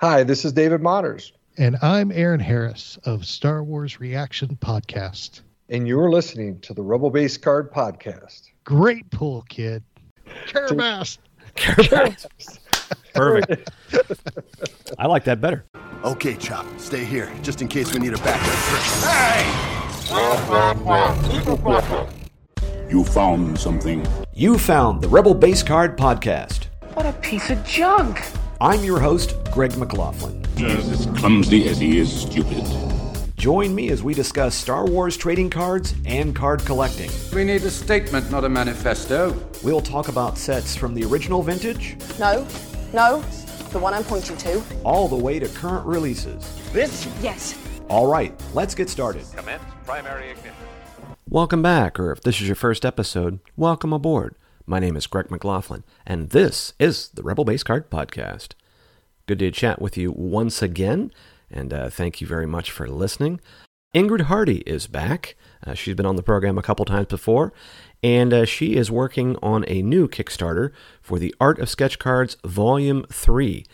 Hi, this is David Motters. And I'm Aaron Harris of Star Wars Reaction Podcast. And you're listening to the Rebel Base Card Podcast. Great pull, kid. Carabas. Carabas. Perfect. I like that better. Okay, Chop, stay here, just in case we need a backup. Hey! You found something. You found the Rebel Base Card Podcast. What a piece of junk. I'm your host, Greg McLaughlin. He's as clumsy as he is stupid. Join me as we discuss Star Wars trading cards and card collecting. We need a statement, not a manifesto. We'll talk about sets from the original vintage. No, no, the one I'm pointing to. All the way to current releases. This? Yes. All right, let's get started. Commence primary ignition. Welcome back, or if this is your first episode, welcome aboard. My name is Greg McLaughlin, and this is the Rebel Base Card Podcast. Good to chat with you once again, and uh, thank you very much for listening. Ingrid Hardy is back. Uh, she's been on the program a couple times before, and uh, she is working on a new Kickstarter for the Art of Sketch Cards Volume 3.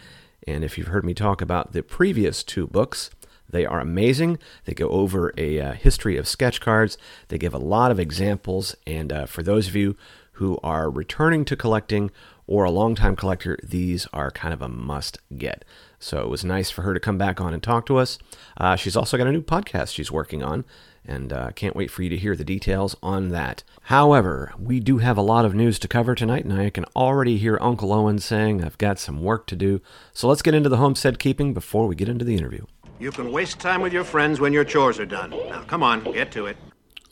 And if you've heard me talk about the previous two books, they are amazing. They go over a uh, history of sketch cards. They give a lot of examples. And uh, for those of you who are returning to collecting or a longtime collector, these are kind of a must get. So it was nice for her to come back on and talk to us. Uh, she's also got a new podcast she's working on, and uh, can't wait for you to hear the details on that. However, we do have a lot of news to cover tonight, and I can already hear Uncle Owen saying I've got some work to do. So let's get into the homestead keeping before we get into the interview. You can waste time with your friends when your chores are done. Now, come on, get to it.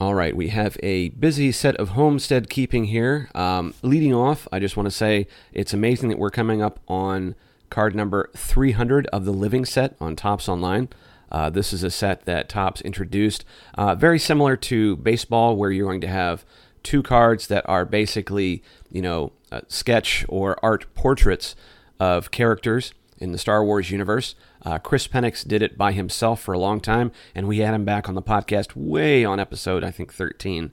All right, we have a busy set of homestead keeping here. Um, leading off, I just want to say it's amazing that we're coming up on card number 300 of the Living set on Topps Online. Uh, this is a set that Topps introduced, uh, very similar to baseball, where you're going to have two cards that are basically, you know, sketch or art portraits of characters in the Star Wars universe. Uh, Chris Penix did it by himself for a long time, and we had him back on the podcast way on episode, I think, 13.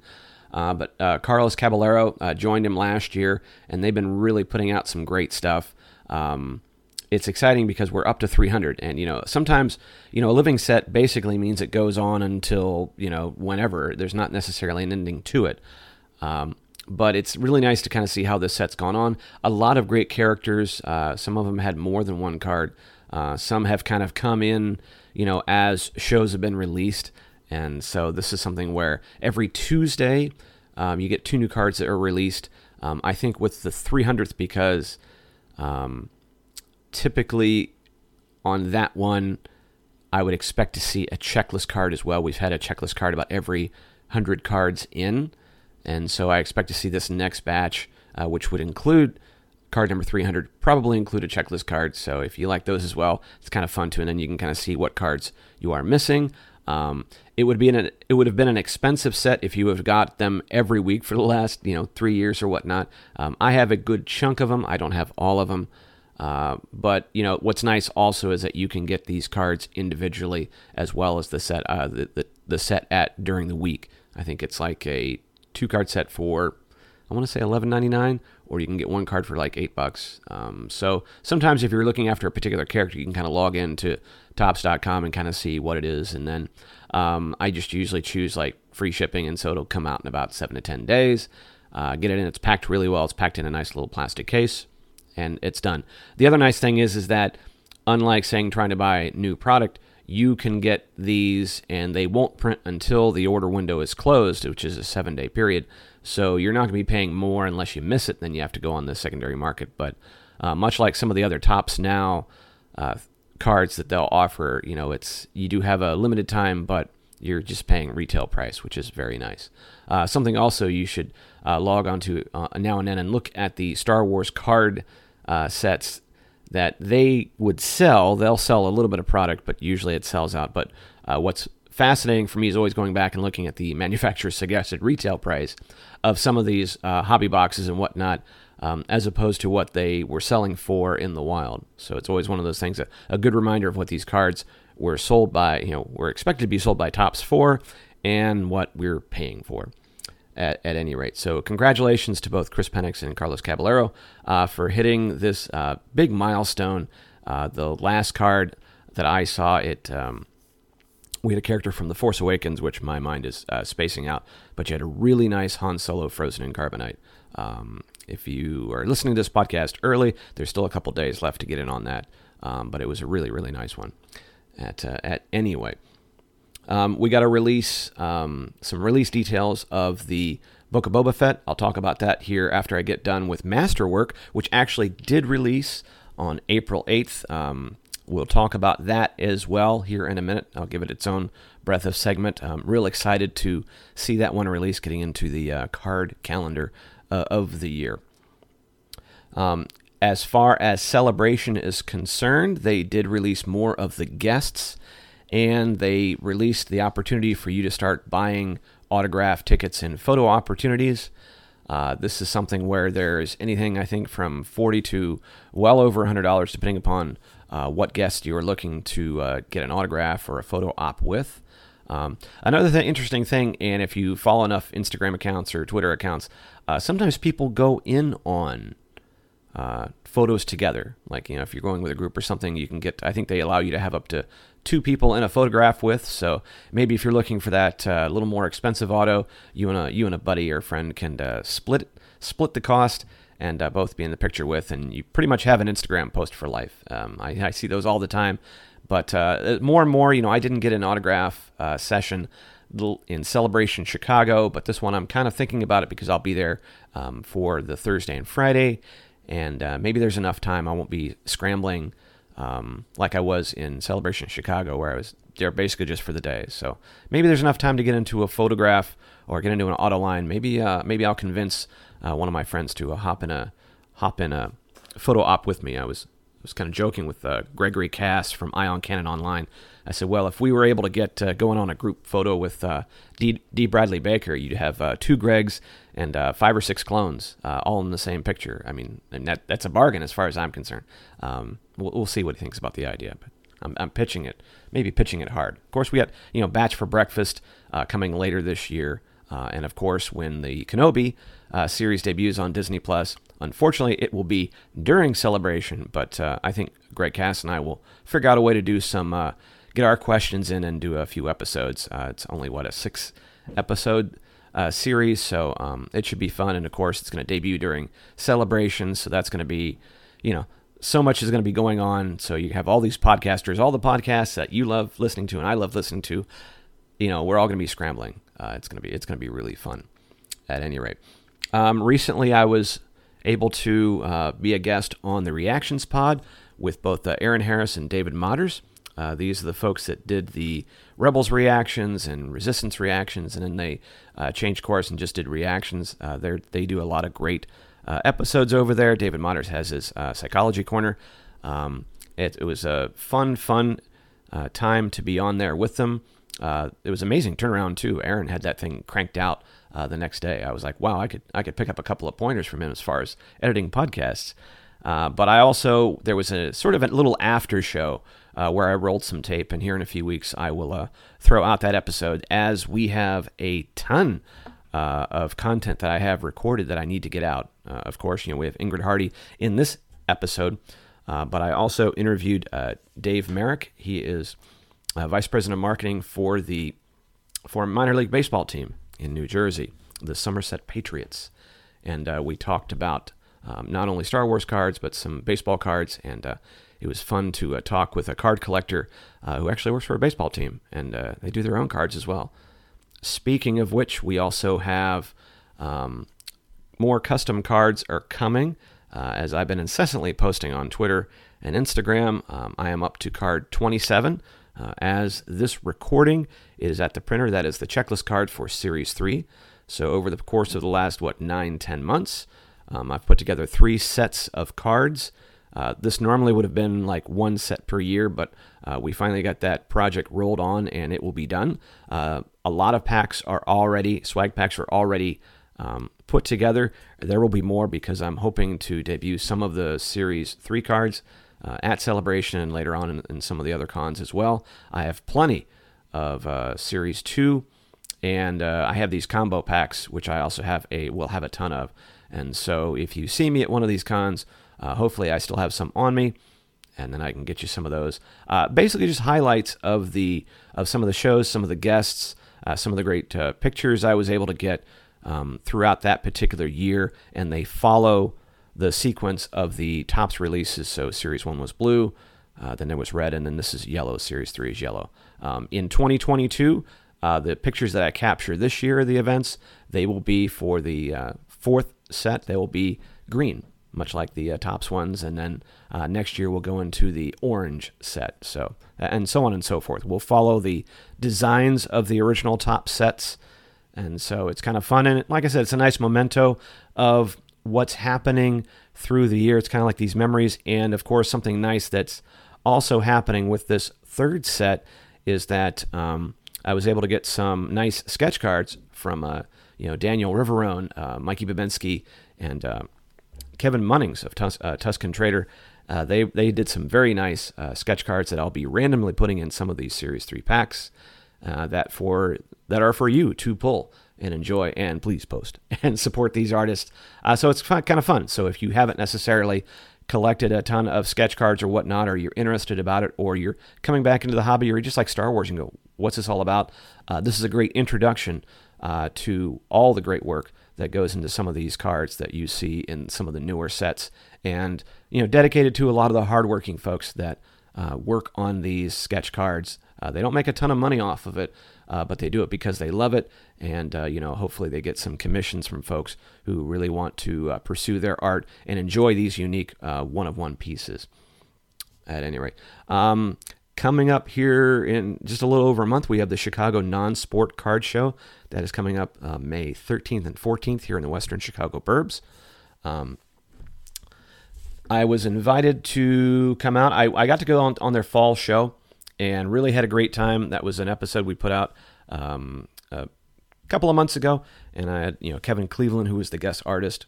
Uh, but uh, Carlos Caballero uh, joined him last year, and they've been really putting out some great stuff. Um, it's exciting because we're up to 300, and you know sometimes you know a living set basically means it goes on until you know whenever. There's not necessarily an ending to it. Um, but it's really nice to kind of see how this set's gone on. A lot of great characters. Uh, some of them had more than one card. Uh, some have kind of come in, you know, as shows have been released. And so this is something where every Tuesday um, you get two new cards that are released. Um, I think with the 300th, because um, typically on that one, I would expect to see a checklist card as well. We've had a checklist card about every 100 cards in. And so I expect to see this next batch, uh, which would include card number 300 probably include a checklist card. So if you like those as well it's kind of fun too and then you can kind of see what cards you are missing. Um, it would be an it would have been an expensive set if you have got them every week for the last you know three years or whatnot. Um, i have a good chunk of them i don't have all of them uh, but you know what's nice also is that you can get these cards individually as well as the set uh, the, the, the set at during the week. I think it's like a two card set for I want to say 11.99, or you can get one card for like eight bucks. Um, so sometimes if you're looking after a particular character, you can kind of log into topps.com and kind of see what it is, and then um, I just usually choose like free shipping, and so it'll come out in about seven to ten days. Uh, get it in. It's packed really well. It's packed in a nice little plastic case, and it's done. The other nice thing is, is that unlike saying trying to buy new product, you can get these and they won't print until the order window is closed, which is a seven day period. So you're not going to be paying more unless you miss it. Then you have to go on the secondary market. But uh, much like some of the other Topps now uh, cards that they'll offer, you know, it's you do have a limited time, but you're just paying retail price, which is very nice. Uh, something also you should uh, log on to uh, now and then and look at the Star Wars card uh, sets that they would sell. They'll sell a little bit of product, but usually it sells out. But what's fascinating for me is always going back and looking at the manufacturer's suggested retail price of some of these uh, hobby boxes and whatnot, um, as opposed to what they were selling for in the wild. So it's always one of those things, a, a good reminder of what these cards were sold by, you know, were expected to be sold by Topps for, and what we're paying for. At, at, any rate. So, congratulations to both Chris Penix and Carlos Caballero uh, for hitting this uh, big milestone Uh, the last card that I saw, it um, we had a character from The Force Awakens, which my mind is uh, spacing out, but you had a really nice Han Solo frozen in carbonite. Um, if you are listening to this podcast early, there's still a couple days left to get in on that, um, but it was a really, really nice one. At, uh, at anyway, um, we got to release um, some release details of the Book of Boba Fett. I'll talk about that here after I get done with Masterwork, which actually did release on April 8th. Um, we'll talk about that as well here in a minute. I'll give it its own breath of segment. I'm real excited to see that one release getting into the uh, card calendar uh, of the year. Um, as far as celebration is concerned, they did release more of the guests and they released the opportunity for you to start buying autograph tickets and photo opportunities. Uh, this is something where there's anything I think from 40 to well over $100 depending upon uh, what guest you're looking to uh, get an autograph or a photo op with. Um, another th- interesting thing, and if you follow enough Instagram accounts or Twitter accounts, uh, sometimes people go in on uh, photos together. Like, you know, if you're going with a group or something, you can get, I think they allow you to have up to two people in a photograph with. So maybe if you're looking for that uh, little more expensive auto, you and a you and a buddy or friend can split split the cost and uh, both be in the picture with, and you pretty much have an Instagram post for life. Um, I, I, see those all the time, but uh, more and more, you know, I didn't get an autograph uh, session in Celebration Chicago, but this one I'm kind of thinking about it because I'll be there um, for the Thursday and Friday, and uh, maybe there's enough time I won't be scrambling um, like I was in Celebration Chicago, where I was there basically just for the day. So maybe there's enough time to get into a photograph or get into an auto line. Maybe uh, maybe I'll convince uh, one of my friends to uh, hop in a hop in a photo op with me. I was was kind of joking with uh, Gregory Cass from Ion Cannon Online. I said, well, if we were able to get uh, going on a group photo with uh, D, D. Bradley Baker, you'd have uh, two Gregs and uh, five or six clones uh, all in the same picture. I mean, that, that's a bargain as far as I'm concerned. Um, we'll, we'll, see what he thinks about the idea, but I'm, I'm, pitching it, maybe pitching it hard. Of course, we got you know Batch for Breakfast coming later this year, and of course, when the Kenobi series debuts on Disney Plus, Unfortunately, it will be during celebration, but uh, I think Greg Cass and I will figure out a way to do some, uh, get our questions in and do a few episodes. Uh, it's only, what, a six episode uh, series, so um, it should be fun. And of course, it's going to debut during celebration, so that's going to be, you know, so much is going to be going on. So you have all these podcasters, all the podcasts that you love listening to and I love listening to. You know, we're all going to be scrambling. Uh, it's to be it's to be really fun. At any rate, um, recently I was able to uh, be a guest on the Reactions Pod with both uh, Aaron Harris and David Motters. Uh, these are the folks that did the Rebels reactions and Resistance reactions, and then they uh, changed course and just did reactions. Uh, they do a lot of great uh, episodes over there. David Motters has his Psychology Corner. Um, it, it, was a fun, fun time to be on there with them. It was amazing turnaround too. Aaron had that thing cranked out uh, the next day. I was like, wow, I could I could pick up a couple of pointers from him as far as editing podcasts. Uh, but I also there was a sort of a little after show uh, where I rolled some tape, and here in a few weeks I will uh, throw out that episode as we have a ton uh, of content that I have recorded that I need to get out. Uh, of course, you know we have Ingrid Hardy in this episode, but I also interviewed Dave Merrick. He is vice president of marketing for the for minor league baseball team in New Jersey, the Somerset Patriots. And uh, we talked about um, not only Star Wars cards, but some baseball cards. And uh, it was fun to uh, talk with a card collector uh, who actually works for a baseball team, and uh, they do their own cards as well. Speaking of which, we also have um, more custom cards are coming. Uh, as I've been incessantly posting on Twitter and Instagram, um, I am up to card 27 uh, as this recording is at the printer, that is the checklist card for Series 3. So, over the course of the last, what, nine, ten months, um, I've put together three sets of cards. Uh, this normally would have been like one set per year, but uh, we finally got that project rolled on and it will be done. Uh, a lot of packs are already, swag packs are already um, put together. There will be more because I'm hoping to debut some of the Series 3 cards uh, at Celebration and later on in, in, some of the other cons as well. I have plenty of uh, Series 2, and uh, I have these combo packs, which I also have a will have a ton of. And so if you see me at one of these cons, uh, hopefully I still have some on me. and then I can get you some of those. Uh, basically, just highlights of the of some of the shows, some of the guests, uh, some of the great pictures I was able to get um, throughout that particular year, and they follow the sequence of the Topps releases. So Series One was blue, uh, then there was red, and then this is yellow. Series Three is yellow. Um, in 2022, uh, the pictures that I capture this year of the events, they will be for the uh, fourth set. They will be green much like the uh, Topps ones. And then uh, next year we'll go into the orange set. So and so on and so forth. We'll follow the designs of the original Topps sets, and so it's kind of fun. And like I said, it's a nice memento of what's happening through the year. It's kind of like these memories, and of course, something nice that's also happening with this third set is that um, I was able to get some nice sketch cards from uh, you know Daniel Riverone, uh, Mikey Babinski, and uh, Kevin Munnings of Tus- uh, Tusken Trader. Uh, they they did some very nice uh, sketch cards that I'll be randomly putting in some of these Series Three packs that for that are for you to pull and enjoy and please post and support these artists. Uh, so it's fun, kind of fun. So if you haven't necessarily collected a ton of sketch cards or whatnot, or you're interested about it, or you're coming back into the hobby, or you're just like Star Wars and go, what's this all about? Uh, this is a great introduction to all the great work that goes into some of these cards that you see in some of the newer sets, and you know, dedicated to a lot of the hardworking folks that uh, work on these sketch cards. Uh, they don't make a ton of money off of it, uh, but they do it because they love it, and uh, you know, hopefully they get some commissions from folks who really want to uh, pursue their art and enjoy these unique uh, one-of-one pieces. At any rate, um, coming up here in just a little over a month, we have the Chicago Non Sport Card Show. That is coming up uh, May 13th and 14th here in the Western Chicago Burbs. Um, I was invited to come out. I, I got to go on, on their fall show and really had a great time. That was an episode we put out um, a couple of months ago, and I had you know Kevin Cleveland, who was the guest artist.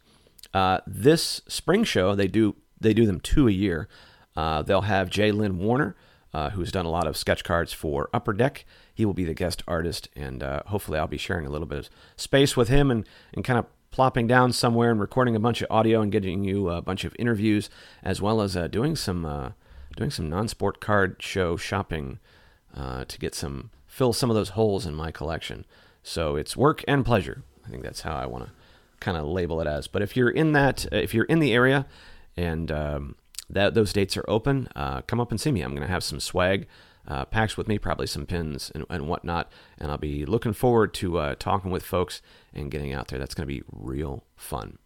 Uh, this spring show, they do they do them two a year. Uh, they'll have Jay Lynn Warner, uh, who's done a lot of sketch cards for Upper Deck. He will be the guest artist, and uh, hopefully, I'll be sharing a little bit of space with him and, and kind of plopping down somewhere and recording a bunch of audio and getting you a bunch of interviews, as well as uh, doing some uh, doing some non-sport card show shopping uh, to get some fill some of those holes in my collection. So it's work and pleasure. I think that's how I want to kind of label it as. But if you're in that, if you're in the area, and um, that those dates are open, uh, come up and see me. I'm going to have some swag uh, packs with me, probably some pins and, and whatnot. And I'll be looking forward to uh, talking with folks and getting out there. That's going to be real fun.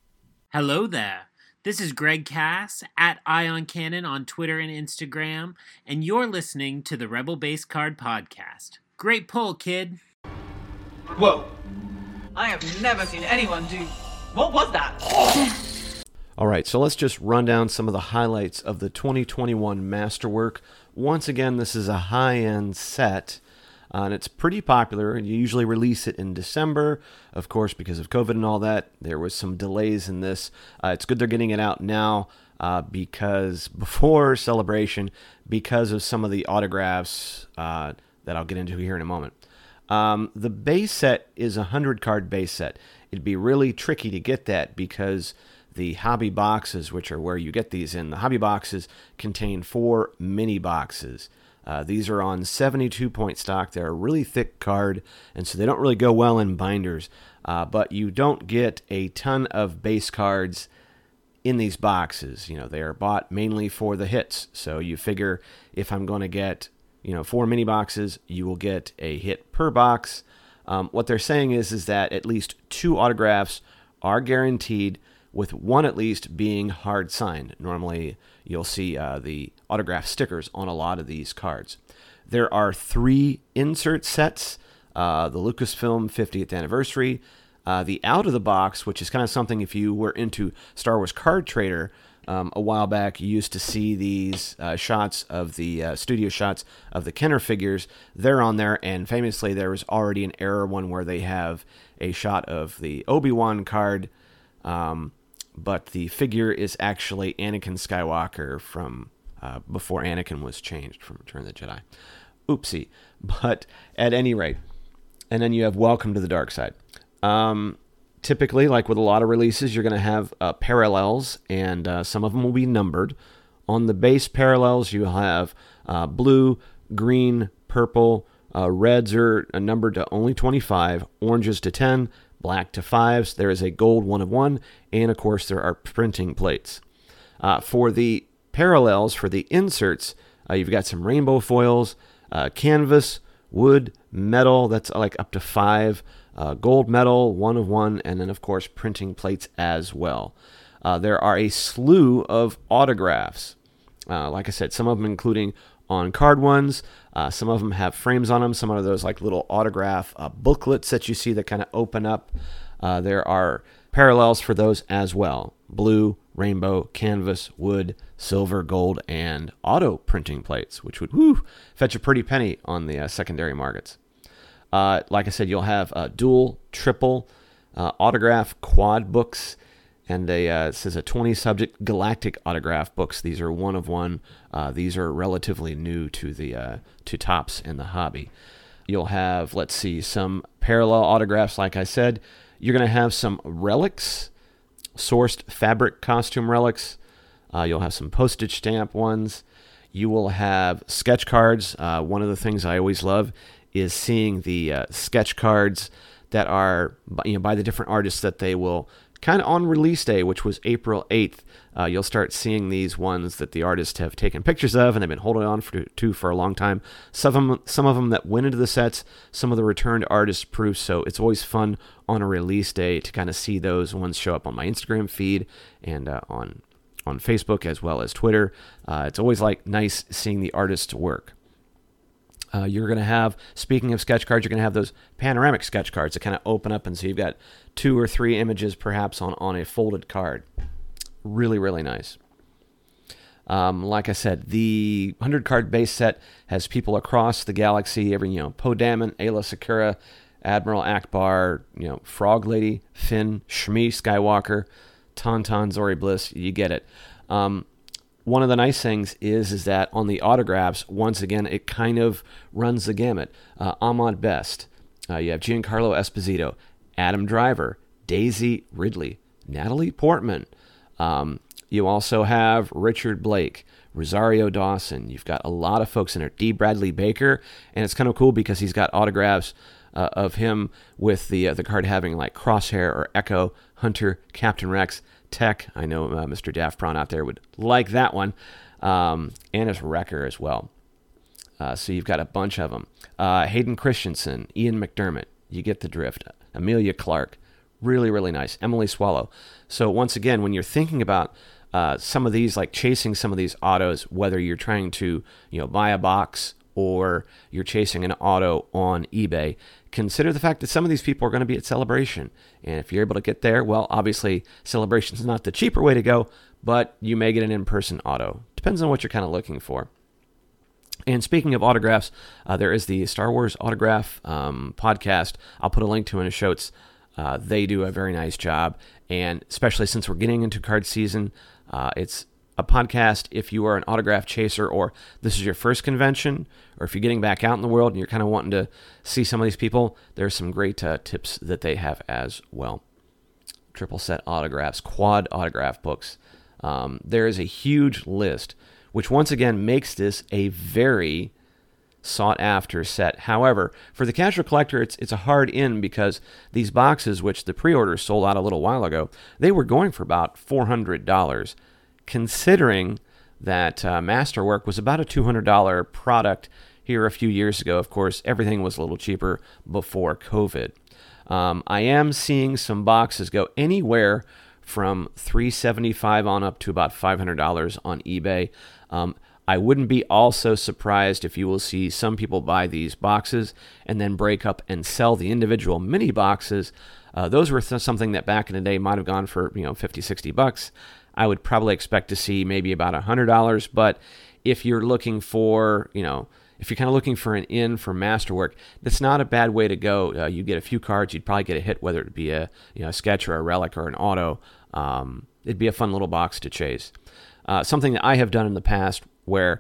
Hello there. This is Greg Cass at Ion Cannon on Twitter and Instagram, and you're listening to the Rebel Base Card Podcast. Great pull, kid. Whoa. I have never seen anyone do. What was that? All right, so let's just run down some of the highlights of the 2021 Masterwork once again, this is a high end set. Uh, and it's pretty popular. And you usually release it in December, of course, because of COVID and all that. There was some delays in this. Uh, it's good they're getting it out now uh, because before celebration, because of some of the autographs uh, that I'll get into here in a moment. Um, the base set is a hundred card base set. It'd be really tricky to get that because the hobby boxes, which are where you get these in, the hobby boxes contain four mini boxes. Uh, these are on 72 point stock. They're a really thick card, and so they don't really go well in binders. Uh, but you don't get a ton of base cards in these boxes. You know, they are bought mainly for the hits. So you figure if I'm going to get, you know, four mini boxes, you will get a hit per box. Um, what they're saying is, is that at least two autographs are guaranteed with one at least being hard signed. Normally, you'll see uh, the autograph stickers on a lot of these cards. There are three insert sets uh, the Lucasfilm 50th anniversary, uh, the out of the box, which is kind of something if you were into Star Wars Card Trader. Um, a while back, you used to see these uh, shots of the uh, studio shots of the Kenner figures. They're on there, and famously, there was already an error one where they have a shot of the Obi Wan card um, but the figure is actually Anakin Skywalker from uh, before Anakin was changed from Return of the Jedi. Oopsie. But at any rate, and then you have Welcome to the Dark Side. Um, typically, like with a lot of releases, you're going to have uh, parallels, and uh, some of them will be numbered On the base parallels, you have uh, blue, green, purple. Uh, reds are a number to only 25, oranges to 10, black to 5s. There is a gold one of one, and of course, there are printing plates. Uh, for the parallels, for the inserts, uh, you've got some rainbow foils, uh, canvas, wood, metal, that's like up to 5, uh, gold medal, one of one, and then, of course, printing plates as well. Uh, there are a slew of autographs. Uh, like I said, some of them including on card ones. Uh, some of them have frames on them. Some of those like little autograph uh, booklets that you see that kind of open up. Uh, there are parallels for those as well blue, rainbow, canvas, wood, silver, gold, and auto printing plates, which would whew, fetch a pretty penny on the uh, secondary markets. Uh, like I said, you'll have uh, dual, triple, autograph, quad books and a uh, says a 20 subject galactic autograph books. These are one of one. Uh, these are relatively new to the uh, to Topps in the hobby. You'll have let's see some parallel autographs. Like I said, you're going to have some relics, sourced fabric costume relics. Uh, you'll have some postage stamp ones. You will have sketch cards. Uh, one of the things I always love is seeing the uh, sketch cards that are you know by the different artists that they will kind of on release day, which was April 8th, uh, you'll start seeing these ones that the artists have taken pictures of and they've been holding on for, to for a long time. Some of them, some of them that went into the sets, some of the returned artist proofs. So it's always fun on a release day to kind of see those ones show up on my Instagram feed and uh, on on Facebook as well as Twitter. Uh, it's always like nice seeing the artist's work. Uh, you're going to have, speaking of sketch cards, you're going to have those panoramic sketch cards that kind of open up, and so you've got two or three images perhaps on, on a folded card. Really, really nice. Um, like I said, the 100 card base set has people across the galaxy, every, you know, Poe Dameron, Aayla Secura, Admiral Ackbar, you know, Frog Lady, Finn, Shmi Skywalker, Tauntaun, Zorii Bliss, you get it. Um, one of the nice things is is that on the autographs, once again, it kind of runs the gamut. Uh, Ahmed Best, uh, you have Giancarlo Esposito, Adam Driver, Daisy Ridley, Natalie Portman. Um, you also have Richard Blake, Rosario Dawson. You've got a lot of folks in there. D. Bradley Baker, and it's kind of cool because he's got autographs uh, of him with the uh, the card having like Crosshair or Echo, Hunter, Captain Rex. Tech. I know uh, Mr. Daft out there would like that one. Um, and as Wrecker as well. Uh, so you've got a bunch of them. Uh, Hayden Christensen, Ian McDiarmid, You get the drift. Emilia Clarke, Really, really nice. Emily Swallow. So once again, when you're thinking about uh, some of these, like chasing some of these autos, whether you're trying to, you know, buy a box or you're chasing an auto on eBay, consider the fact that some of these people are going to be at Celebration. And if you're able to get there, well, obviously, Celebration is not the cheaper way to go, but you may get an in person auto. Depends on what you're kind of looking for. And speaking of autographs, uh, there is the Star Wars Autograph um, podcast. I'll put a link to it in the shows. Uh, they do a very nice job. And especially since we're getting into card season, uh, it's a podcast if you are an autograph chaser or this is your first convention or if you're getting back out in the world and you're kind of wanting to see some of these people there's some great uh, tips that they have as well. Triple set autographs quad autograph books. Um, there is a huge list which once again makes this a very sought after set. However for the casual collector it's, it's a hard in because these boxes which the pre-orders sold out a little while ago they were going for about $400 considering that uh, Masterwork was about a $200 product here a few years ago. Of course, everything was a little cheaper before COVID. Um, I am seeing some boxes go anywhere from 375 on up to about $500 on eBay. Um, I wouldn't be also surprised if you will see some people buy these boxes and then break up and sell the individual mini boxes. Uh, those were th- something that back in the day might have gone for you know 50, 60 bucks. I would probably expect to see maybe about $100. But if you're looking for, you know, if you're kind of looking for an in for masterwork, that's not a bad way to go. Uh, you get a few cards, you'd probably get a hit, whether it be a you know a sketch or a relic or an auto. Um, it'd be a fun little box to chase. Uh, something that I have done in the past, where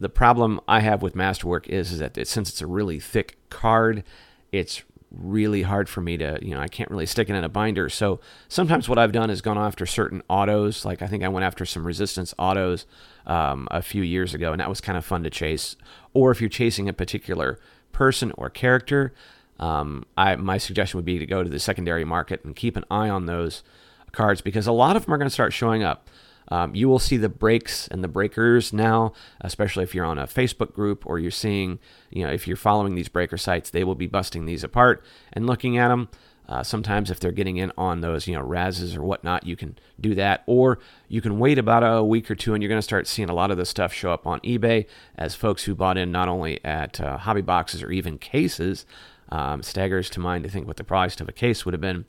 the problem I have with masterwork is, is that it, since it's a really thick card, it's really hard for me to, you know, I can't really stick it in a binder. So sometimes what I've done is gone after certain autos. Like I think I went after some resistance autos um, a few years ago, and that was kind of fun to chase. Or if you're chasing a particular person or character, um, I, my suggestion would be to go to the secondary market and keep an eye on those cards because a lot of them are going to start showing up. Um, you will see the breaks and the breakers now, especially if you're on a Facebook group or you're seeing, you know, if you're following these breaker sites, they will be busting these apart and looking at them. Uh, sometimes if they're getting in on those, you know, Razes or whatnot, you can do that. Or you can wait about a week or two and you're going to start seeing a lot of this stuff show up on eBay as folks who bought in not only at uh, hobby boxes or even cases. Um, staggers to mind to think what the price of a case would have been.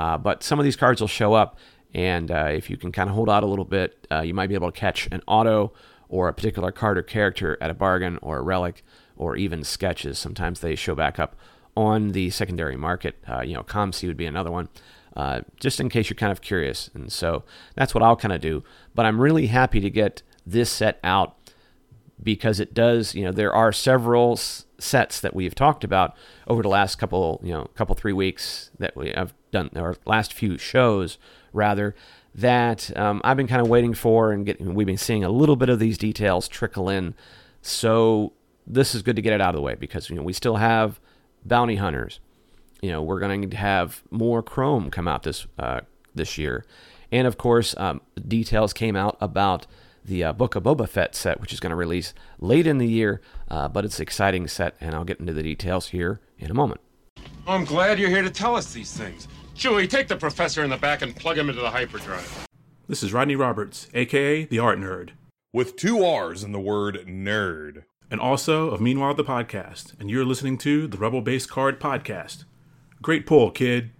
Uh, but some of these cards will show up and uh, if you can kind of hold out a little bit, uh, you might be able to catch an auto or a particular card or character at a bargain or a relic or even sketches. Sometimes they show back up on the secondary market. Uh, you know, COMC would be another one. Uh, just in case you're kind of curious. And so that's what I'll kind of do. But I'm really happy to get this set out because it does, you know, there are several s- sets that we've talked about over the last couple, you know, couple, three weeks that we have done, or last few shows rather, that um, I've been kind of waiting for, and getting, we've been seeing a little bit of these details trickle in. So this is good to get it out of the way because you know we still have bounty hunters. You know we're going to have more Chrome come out this uh, this year, and of course um, details came out about the uh, Book of Boba Fett set, which is going to release late in the year, uh, but it's an exciting set, and I'll get into the details here in a moment. I'm glad you're here to tell us these things. Chewie, take the professor in the back and plug him into the hyperdrive. This is Rodney Roberts, aka the Art Nerd. With two R's in the word nerd. And also of Meanwhile the Podcast, and you're listening to the Rebel Base Card Podcast. Great pull, kid.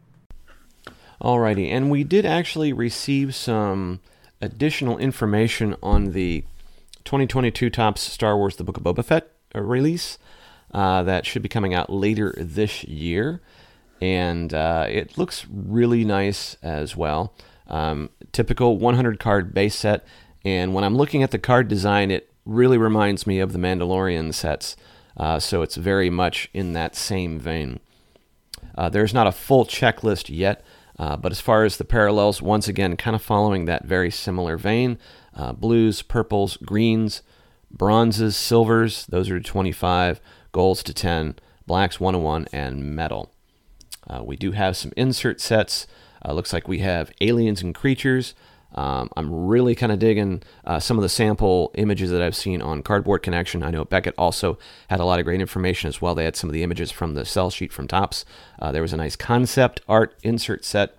Alrighty, and we did actually receive some additional information on the 2022 Topps Star Wars The Book of Boba Fett release uh, that should be coming out later this year and uh, it looks really nice as well. Um, typical 100 card base set, and when I'm looking at the card design, it really reminds me of the Mandalorian sets, uh, so it's very much in that same vein. Uh, there's not a full checklist yet, uh, but as far as the parallels, once again, kind of following that very similar vein uh, blues, purples, greens, bronzes, silvers, those are 25, golds to 10, blacks 101, and metal. Uh, we do have some insert sets. Uh, looks like we have aliens and creatures. Um, I'm really kind of digging uh, some of the sample images that I've seen on Cardboard Connection. I know Beckett also had a lot of great information as well. They had some of the images from the sell sheet from Topps. Uh, there was a nice concept art insert set.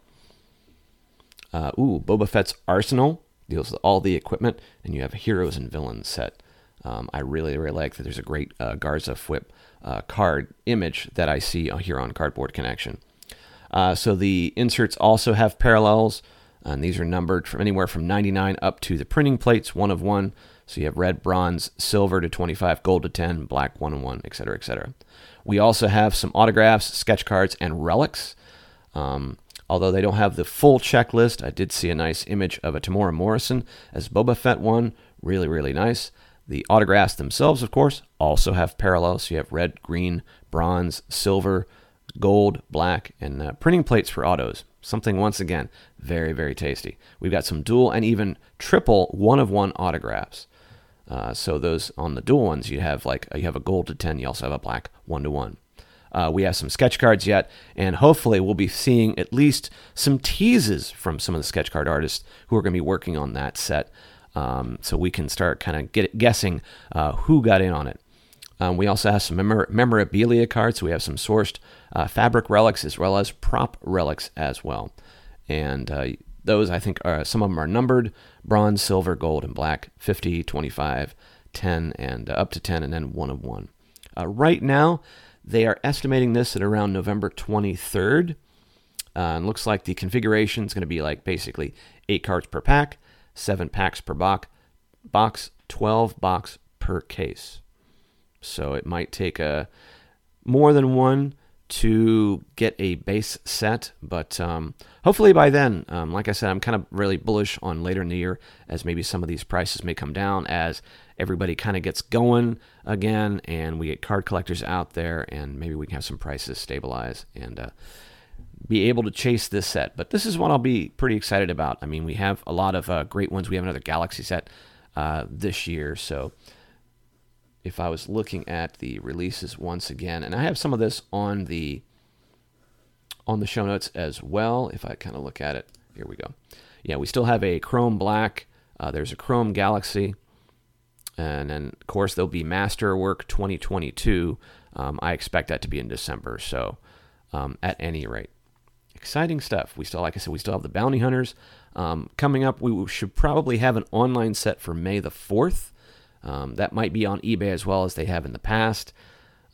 Uh, ooh, Boba Fett's Arsenal deals with all the equipment, and you have a heroes and villains set. Um, I really, really like that. There's a great uh, Garsa Fwip uh, card image that I see here on Cardboard Connection. Uh, so the inserts also have parallels, and these are numbered from anywhere from 99 up to the printing plates, one of one. So you have red, bronze, silver to 25, gold to 10, black one and one, et cetera, et cetera. We also have some autographs, sketch cards, and relics. Um, although they don't have the full checklist, I did see a nice image of a Temuera Morrison as Boba Fett one. Really, really nice. The autographs themselves, of course, also have parallels. So you have red, green, bronze, silver, gold, black, and uh, printing plates for autos. Something, once again, very, very tasty. We've got some dual and even triple one of one autographs. Uh, so those on the dual ones, you have like you have a gold to ten. You also have a black one to one. Uh, we have some sketch cards yet, and hopefully we'll be seeing at least some teases from some of the sketch card artists who are going to be working on that set um, so we can start kind of guessing uh, who got in on it. Um, we also have some memor- memorabilia cards. So we have some sourced uh, fabric relics as well as prop relics as well. And uh, those, I think, are some of them are numbered bronze, silver, gold, and black 50, 25, 10, and uh, up to 10, and then one of one. Uh, right now, they are estimating this at around November 23rd. Uh, and looks like the configuration is going to be like basically eight cards per pack seven packs per box, box 12 box per case. So it might take a more than one to get a base set, but um, hopefully by then, um, like I said, I'm kind of really bullish on later in the year as maybe some of these prices may come down as everybody kind of gets going again and we get card collectors out there and maybe we can have some prices stabilize and uh, be able to chase this set. But this is one I'll be pretty excited about. I mean, we have a lot of uh, great ones. We have another Galaxy set uh, this year, so if I was looking at the releases once again, and I have some of this on the on the show notes as well. If I kind of look at it, here we go. Yeah, we still have a Chrome Black. Uh, there's a Chrome Galaxy, and then of course there'll be Masterwork 2022. Um, I expect that to be in December. So, um, at any rate, exciting stuff. We still, like I said, we still have the Bounty Hunters um, coming up. We should probably have an online set for May the 4th. Um, that might be on eBay as well as they have in the past.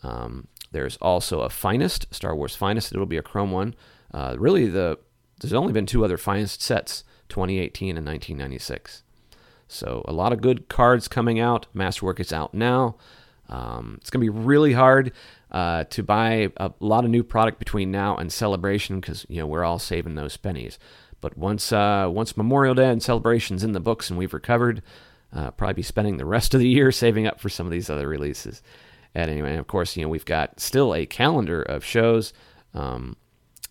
Um, there's also a Finest, Star Wars Finest. It'll be a Chrome one. Uh, really, the there's only been two other Finest sets, 2018 and 1996. So a lot of good cards coming out. Masterwork is out now. Um, it's going to be really hard uh, to buy a lot of new product between now and Celebration because you know we're all saving those pennies. But once uh, once Memorial Day and Celebration's in the books and we've recovered, uh, probably be spending the rest of the year saving up for some of these other releases. And anyway, and of course, you know we've got still a calendar of shows. Um,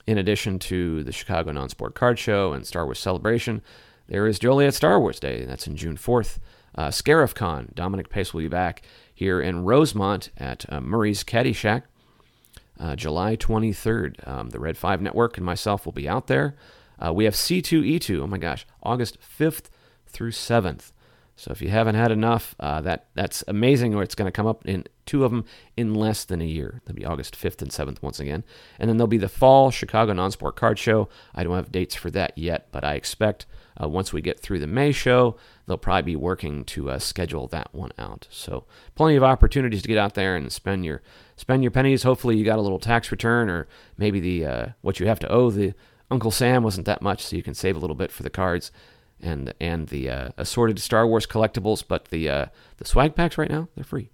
in addition to the Chicago Non-Sport Card Show and Star Wars Celebration, there is Joliet Star Wars Day. That's in June 4th. Uh, Scarif Con, Dominic Pace will be back here in Rosemont at uh, Murray's Caddy Shack. Uh, July 23rd. Um, the Red 5 Network and myself will be out there. Uh, we have C2E2, oh my gosh, August 5th through 7th. So if you haven't had enough, uh, that that's amazing. Or it's going to come up in two of them in less than a year. That'll be August 5th and 7th once again. And then there'll be the fall Chicago Non-Sport Card Show. I don't have dates for that yet, but I expect uh, once we get through the May show, they'll probably be working to uh, schedule that one out. So plenty of opportunities to get out there and spend your spend your pennies. Hopefully you got a little tax return, or maybe the uh, what you have to owe the Uncle Sam wasn't that much, so you can save a little bit for the cards and and the uh, assorted Star Wars collectibles. But the uh, the swag packs right now they're free,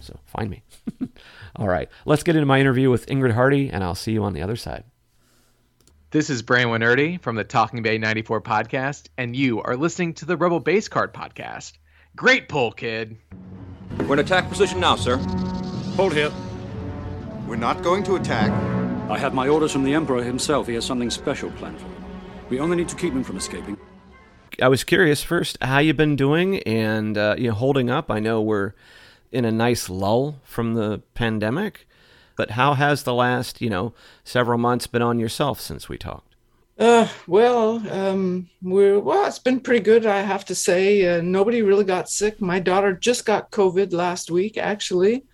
so find me. All right, let's get into my interview with Ingrid Hardy, and I'll see you on the other side. This is Brian Winerdy from the Talking Bay 94 podcast, and you are listening to the Rebel Base Card podcast. Great pull, kid. We're in attack position now, sir. Hold here. We're not going to attack. I have my orders from the Emperor himself. He has something special planned for them. We only need to keep him from escaping. I was curious first how you've been doing and uh, you know holding up. I know we're in a nice lull from the pandemic, but how has the last you know several months been on yourself since we talked? Uh, well, um, we're well. It's been pretty good, I have to say. Uh, nobody really got sick. My daughter just got COVID last week, actually.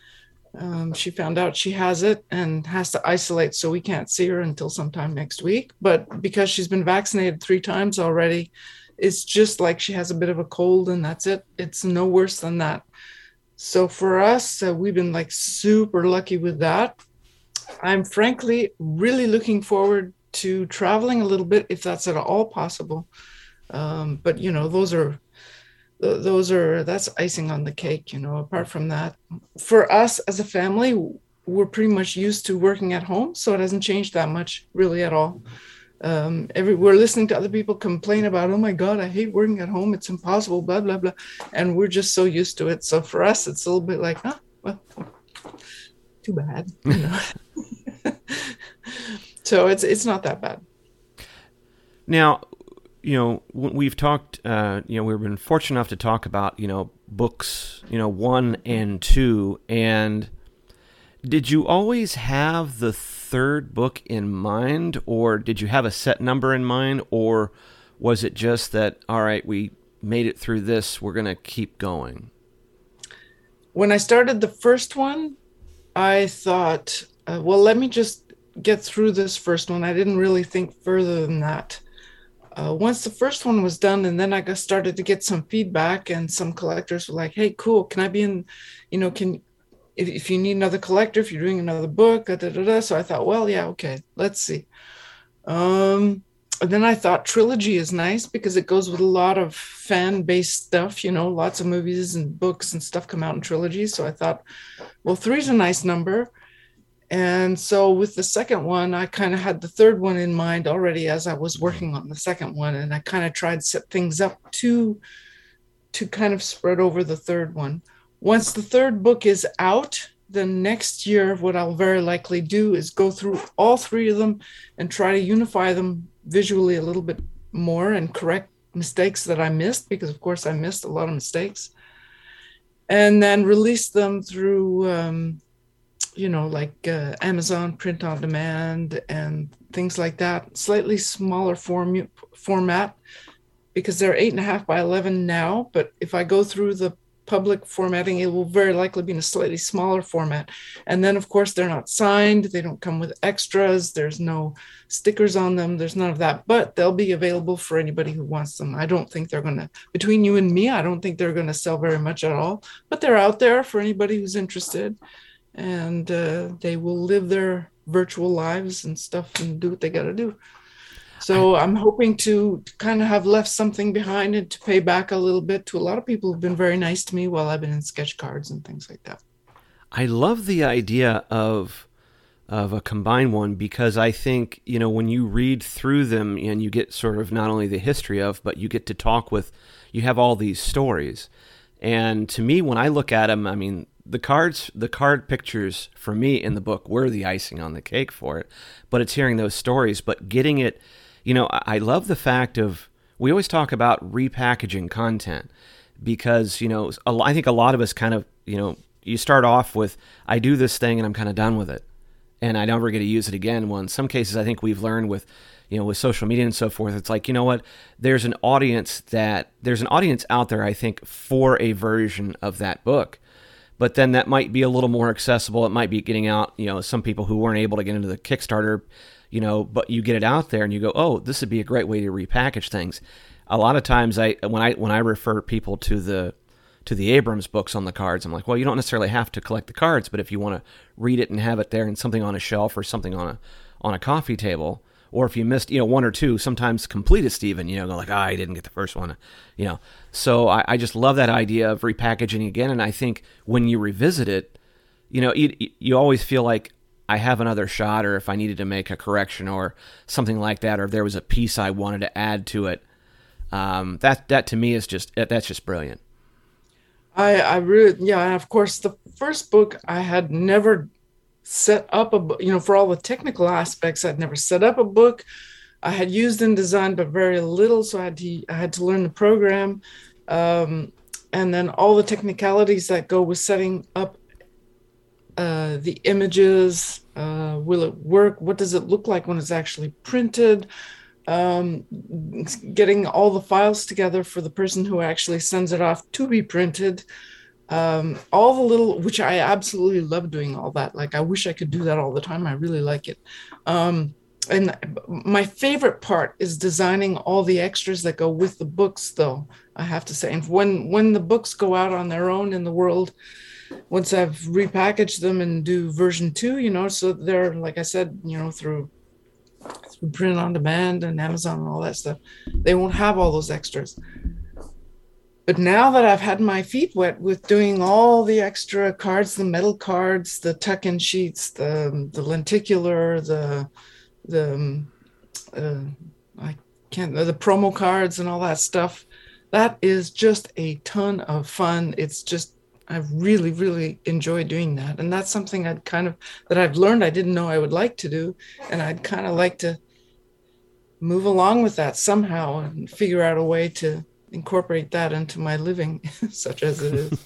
Um, she found out she has it and has to isolate, so we can't see her until sometime next week. But because she's been vaccinated three times already, it's just like she has a bit of a cold and that's it. It's no worse than that. So for us, uh, we've been like super lucky with that. I'm frankly really looking forward to traveling a little bit if that's at all possible. Um, but you know, those are those are that's icing on the cake. You know, apart from that, for us as a family, we're pretty much used to working at home, so it hasn't changed that much really at all um, every we're listening to other people complain about oh my god i hate working at home. It's impossible blah blah blah. And we're just so used to it. So for us it's a little bit like oh well too bad so it's it's not that bad. Now you know we've talked uh, you know we've been fortunate enough to talk about you know books you know one and two. And did you always have the third book in mind, or did you have a set number in mind, or was it just that, all right, we made it through this, we're going to keep going? When I started the first one, I thought, uh, well, let me just get through this first one. I didn't really think further than that. Uh, once the first one was done, and then I got started to get some feedback, and some collectors were like, "Hey, cool, can I be in? You know, can if, if you need another collector, if you're doing another book, da, da, da, so I thought, well, yeah, okay, let's see. Um, and then I thought trilogy is nice because it goes with a lot of fan based stuff, you know, lots of movies and books and stuff come out in trilogy. So I thought, well, three's a nice number. And so with the second one, I kind of had the third one in mind already as I was working on the second one. And I kind of tried to set things up to to kind of spread over the third one. Once the third book is out, the next year, what I'll very likely do is go through all three of them and try to unify them visually a little bit more and correct mistakes that I missed, because of course I missed a lot of mistakes, and then release them through, um, you know, like uh, Amazon print on demand and things like that, slightly smaller form format because they're eight and a half by 11 now. But if I go through the public formatting, it will very likely be in a slightly smaller format. And then, of course, they're not signed. They don't come with extras. There's no stickers on them. There's none of that, but they'll be available for anybody who wants them. I don't think they're going to, between you and me, I don't think they're going to sell very much at all, but they're out there for anybody who's interested. And uh, they will live their virtual lives and stuff and do what they got to do. So I'm hoping to kind of have left something behind and to pay back a little bit to a lot of people who've been very nice to me while I've been in sketch cards and things like that. I love the idea of of a combined one because I think, you know, when you read through them and you get sort of not only the history of, but you get to talk with, you have all these stories. And to me, when I look at them, I mean, the cards, the card pictures for me in the book were the icing on the cake for it. But it's hearing those stories, but getting it you know, I love the fact of we always talk about repackaging content because you know I think a lot of us kind of you know you start off with I do this thing and I'm kind of done with it and I never get to use it again. Well, in some cases, I think we've learned with you know with social media and so forth, it's like you know what there's an audience that there's an audience out there I think for a version of that book. But then that might be a little more accessible. It might be getting out, you know, some people who weren't able to get into the Kickstarter you know, but you get it out there and you go, oh, this would be a great way to repackage things. A lot of times, I when I when I refer people to the to the Abrams books on the cards, I'm like, well, you don't necessarily have to collect the cards, but if you want to read it and have it there and something on a shelf or something on a on a coffee table, or if you missed, you know, one or two, sometimes completist even, you know, go like, oh, I didn't get the first one, you know. So I, I just love that idea of repackaging again, and I think when you revisit it, you know, you, you always feel like I have another shot or if I needed to make a correction or something like that or if there was a piece I wanted to add to it. Um, that that to me is just that's just brilliant. I I really yeah, and of course the first book I had never set up a you know for all the technical aspects I'd never set up a book. I had used InDesign but very little, so I had to I had to learn the program, um, and then all the technicalities that go with setting up uh, the images uh, will it work? What does it look like when it's actually printed? Um, getting all the files together for the person who actually sends it off to be printed. Um, all the little which i absolutely love doing all that. Like i wish i could do that all the time. I really like it. Um, and my favorite part is designing all the extras that go with the books though i have to say. And when when the books go out on their own in the world once I've repackaged them and do version two, you know, so they're like I said, you know, through through print on demand and Amazon and all that stuff, they won't have all those extras. But now that I've had my feet wet with doing all the extra cards, the metal cards, the tuck-in sheets, the the lenticular, the the uh, I can't the promo cards and all that stuff, that is just a ton of fun. It's just I really, really enjoy doing that. And that's something I'd kind of, that I've learned I didn't know I would like to do. And I'd kind of like to move along with that somehow and figure out a way to incorporate that into my living, such as it is.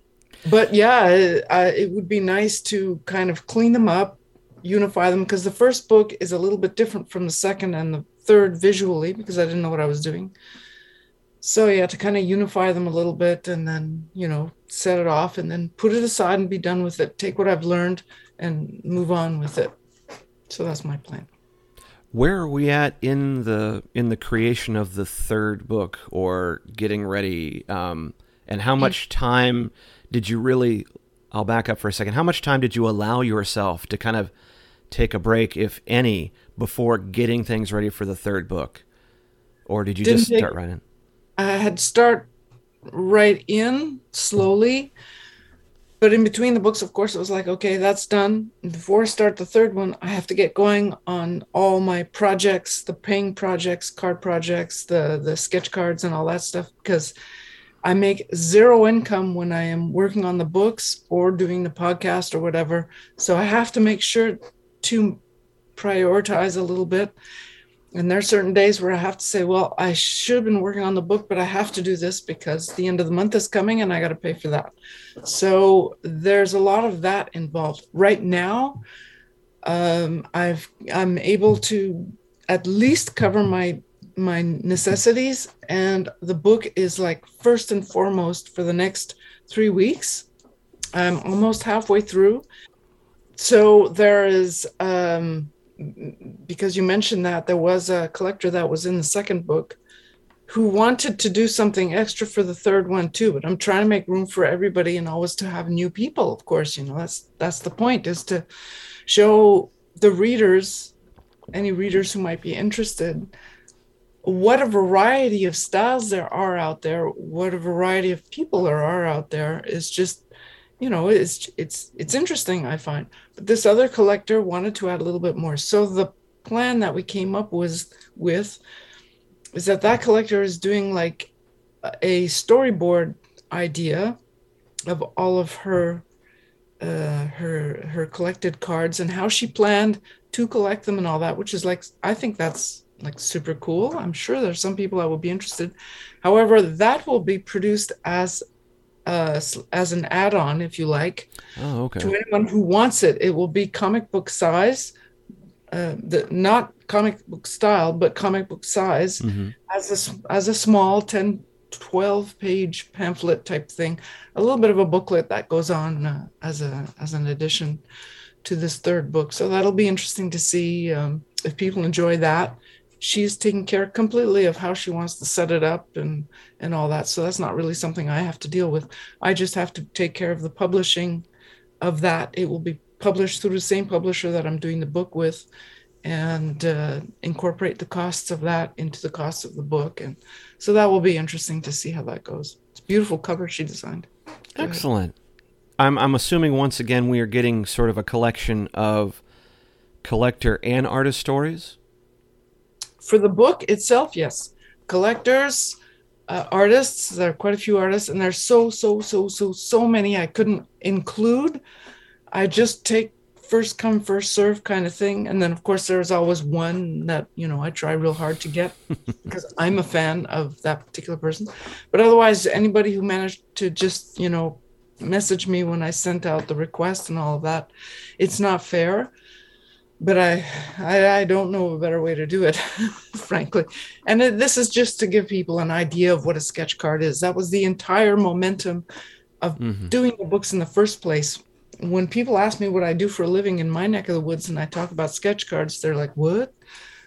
but yeah, it, I, it would be nice to kind of clean them up, unify them, because the first book is a little bit different from the second and the third visually, because I didn't know what I was doing so yeah to kind of unify them a little bit and then you know set it off and then put it aside and be done with it. Take what i've learned and move on with it. So that's my plan. Where are we at in the in the creation of the third book or getting ready um, and how much time did you really i'll back up for a second. How much time did you allow yourself to kind of take a break if any before getting things ready for the third book? Or did you Didn't just start right in I had start right in slowly. but in between the books, of course, it was like, okay, that's done. Before I start the third one, I have to get going on all my projects, the paying projects, card projects, the the sketch cards, and all that stuff, because I make zero income when I am working on the books or doing the podcast or whatever. So I have to make sure to prioritize a little bit. And there are certain days where I have to say, well, I should have been working on the book, but I have to do this because the end of the month is coming and I got to pay for that. So there's a lot of that involved. Right now, um, I've I'm able to at least cover my my necessities and the book is like first and foremost for the next three weeks i'm almost halfway through so there is um because you mentioned that there was a collector that was in the second book who wanted to do something extra for the third one too. But i'm trying to make room for everybody and always to have new people of course. You know that's that's the point is to show the readers any readers who might be interested what a variety of styles there are out there what a variety of people there are out there. Is just you know it's it's it's interesting i find but this other collector wanted to add a little bit more so the plan that we came up was with is that that collector is doing like a storyboard idea of all of her uh, her her collected cards and how she planned to collect them and all that which is like i think that's like super cool. I'm sure there's some people that will be interested. However, that will be produced as uh, as an add-on, if you like, oh, okay. to anyone who wants it. It will be comic book size, uh, the not comic book style, but comic book size, mm-hmm. as a as a small 10, 12 page pamphlet type thing, a little bit of a booklet that goes on uh, as a as an addition to this third book. So that'll be interesting to see um, if people enjoy that she's taking care completely of how she wants to set it up and and all that. So that's not really something i have to deal with. I just have to take care of the publishing of that. It will be published through the same publisher that i'm doing the book with and uh, incorporate the costs of that into the cost of the book. And so that will be interesting to see how that goes. It's beautiful cover she designed. Excellent. I'm i'm assuming once again we are getting sort of a collection of collector and artist stories for the book itself, yes. Collectors, uh, artists, there are quite a few artists, and there's so, so, so, so, so many I couldn't include. I just take first come, first serve kind of thing. And then, of course, there's always one that, you know, I try real hard to get because I'm a fan of that particular person. But otherwise, anybody who managed to just, you know, message me when I sent out the request and all of that, it's not fair but I, I, I don't know a better way to do it, frankly. And this is just to give people an idea of what a sketch card is. That was the entire momentum of mm-hmm. doing the books in the first place. When people ask me what I do for a living in my neck of the woods and I talk about sketch cards, they're like, "What?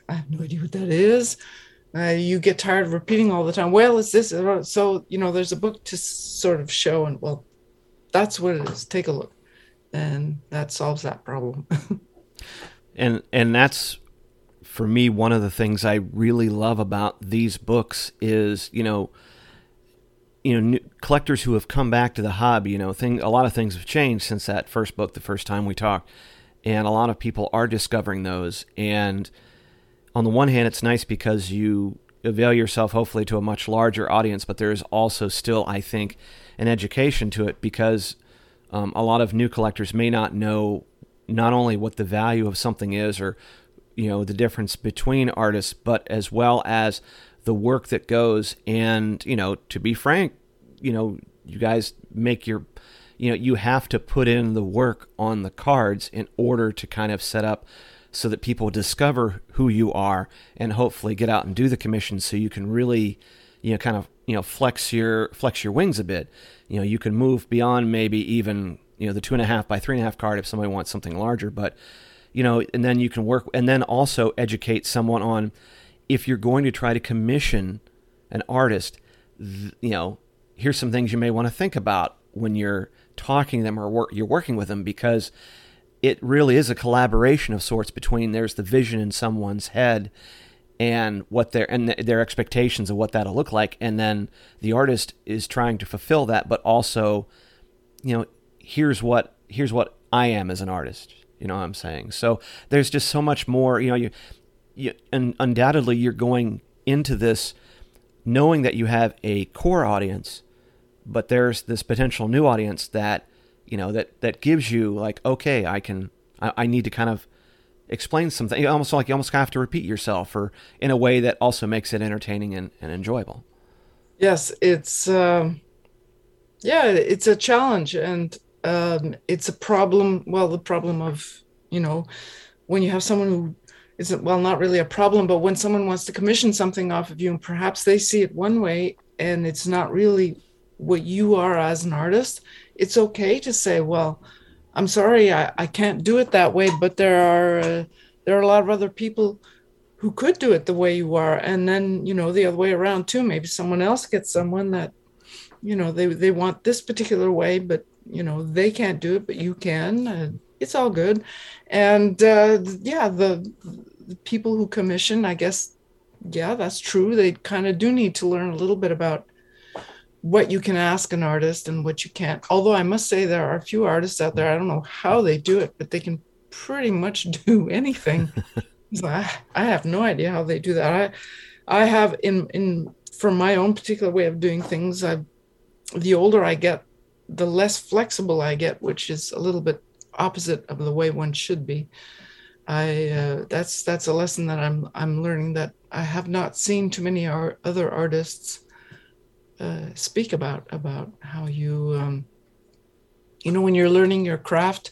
I have no idea what that is." Uh, you get tired of repeating all the time. Well, it's this. So you know, there's a book to sort of show, and well, that's what it is. Take a look, and that solves that problem. and and that's for me one of the things I really love about these books is you know you know collectors who have come back to the hobby you know thing a lot of things have changed since that first book the first time we talked. And a lot of people are discovering those. And on the one hand it's nice because you avail yourself hopefully to a much larger audience but there's also still i think an education to it because um, a lot of new collectors may not know not only what the value of something is or you know the difference between artists but as well as the work that goes. And you know to be frank you know you guys make your you know you have to put in the work on the cards in order to kind of set up so that people discover who you are and hopefully get out and do the commission so you can really you know kind of you know flex your flex your wings a bit. You know you can move beyond maybe even you know the two and a half by three and a half card if somebody wants something larger but you know and then you can work and then also educate someone on if you're going to try to commission an artist th- you know here's some things you may want to think about when you're talking to them or wor- you're working with them because it really is a collaboration of sorts between there's the vision in someone's head and what their and their expectations of what that'll look like and then the artist is trying to fulfill that but also you know here's what here's what I am as an artist. You know what I'm saying? So there's just so much more. You know, you, you and undoubtedly you're going into this knowing that you have a core audience, but there's this potential new audience that you know that that gives you like, okay, I can, I, I need to kind of explain something. Almost like you almost have to repeat yourself, or in a way that also makes it entertaining and, and enjoyable. Yes, it's um, yeah, it's a challenge, and um, it's a problem. Well, the problem of you know when you have someone who isn't well, not really a problem, but when someone wants to commission something off of you, and perhaps they see it one way, and it's not really what you are as an artist. It's okay to say, well, I'm sorry, I, I can't do it that way, but there are uh, there are a lot of other people who could do it the way you are, and then you know the other way around too. Maybe someone else gets someone that you know they they want this particular way, but you know they can't do it, but you can. Uh, it's all good, and uh, yeah, the, the people who commission, I guess, yeah, that's true. They kind of do need to learn a little bit about what you can ask an artist and what you can't. Although I must say there are a few artists out there, I don't know how they do it, but they can pretty much do anything. so I, I have no idea how they do that. I I have in in from my own particular way of doing things, I the older I get, the less flexible I get, which is a little bit opposite of the way one should be. I uh, that's that's a lesson that I'm I'm learning that I have not seen too many ar- other artists uh, speak about about how you um, you know when you're learning your craft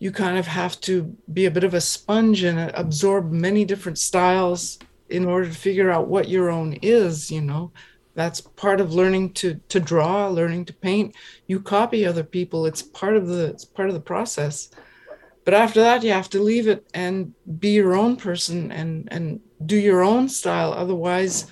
you kind of have to be a bit of a sponge and absorb many different styles in order to figure out what your own is you know that's part of learning to to draw learning to paint. You copy other people. It's part of the it's part of the process. But after that you have to leave it and be your own person and and do your own style. Otherwise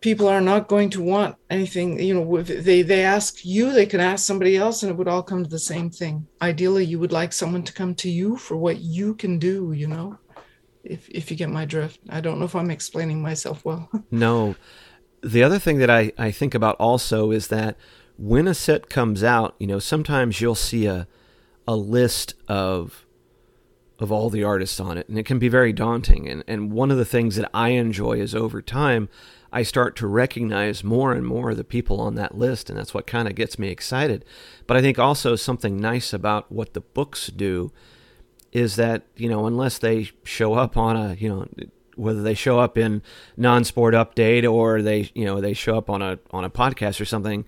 people are not going to want anything. You know they they ask you they can ask somebody else and it would all come to the same thing. Ideally you would like someone to come to you for what you can do you know if if you get my drift. I don't know if i'm explaining myself well. No the other thing that i i think about also is that when a set comes out you know sometimes you'll see a a list of of all the artists on it and it can be very daunting and and one of the things that i enjoy is over time I start to recognize more and more of the people on that list, and that's what kind of gets me excited. But I think also something nice about what the books do is that, you know, unless they show up on a, you know, whether they show up in non-sport update or they, you know, they show up on a on a podcast or something,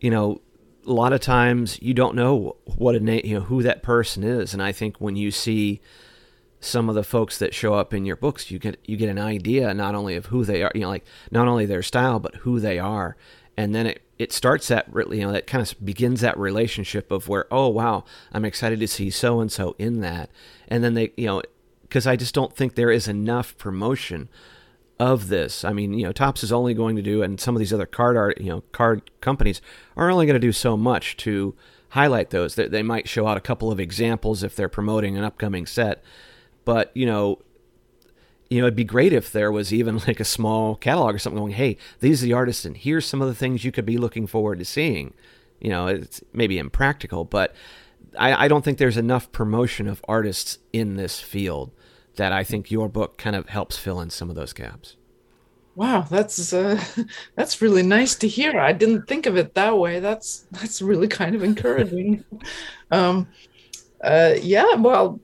you know, a lot of times you don't know what a name, you know, who that person is, and I think when you see some of the folks that show up in your books, you get you get an idea not only of who they are, you know, like not only their style, but who they are, and then it it starts that you know that kind of begins that relationship of where oh wow I'm excited to see so and so in that, and then they you know because I just don't think there is enough promotion of this. I mean, you know, Topps is only going to do, and some of these other card art, you know, card companies are only going to do so much to highlight those. They, they might show out a couple of examples if they're promoting an upcoming set, but you know, you know, it'd be great if there was even like a small catalog or something going, hey, these are the artists, and here's some of the things you could be looking forward to seeing. You know, it's maybe impractical, but I, I don't think there's enough promotion of artists in this field that I think your book kind of helps fill in some of those gaps. Wow, that's uh, that's really nice to hear. I didn't think of it that way. That's that's really kind of encouraging. um, uh, yeah, well,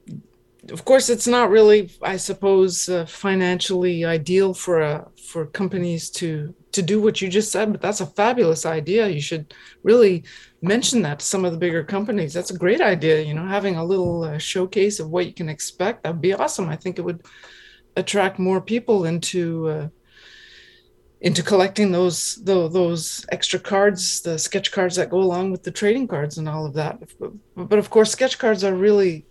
of course, it's not really, I suppose, uh, financially ideal for uh, for companies to to do what you just said. But that's a fabulous idea. You should really mention that to some of the bigger companies. That's a great idea. You know, having a little uh, showcase of what you can expect that'd be awesome. I think it would attract more people into uh, into collecting those, those those extra cards, the sketch cards that go along with the trading cards and all of that. But of course, sketch cards are really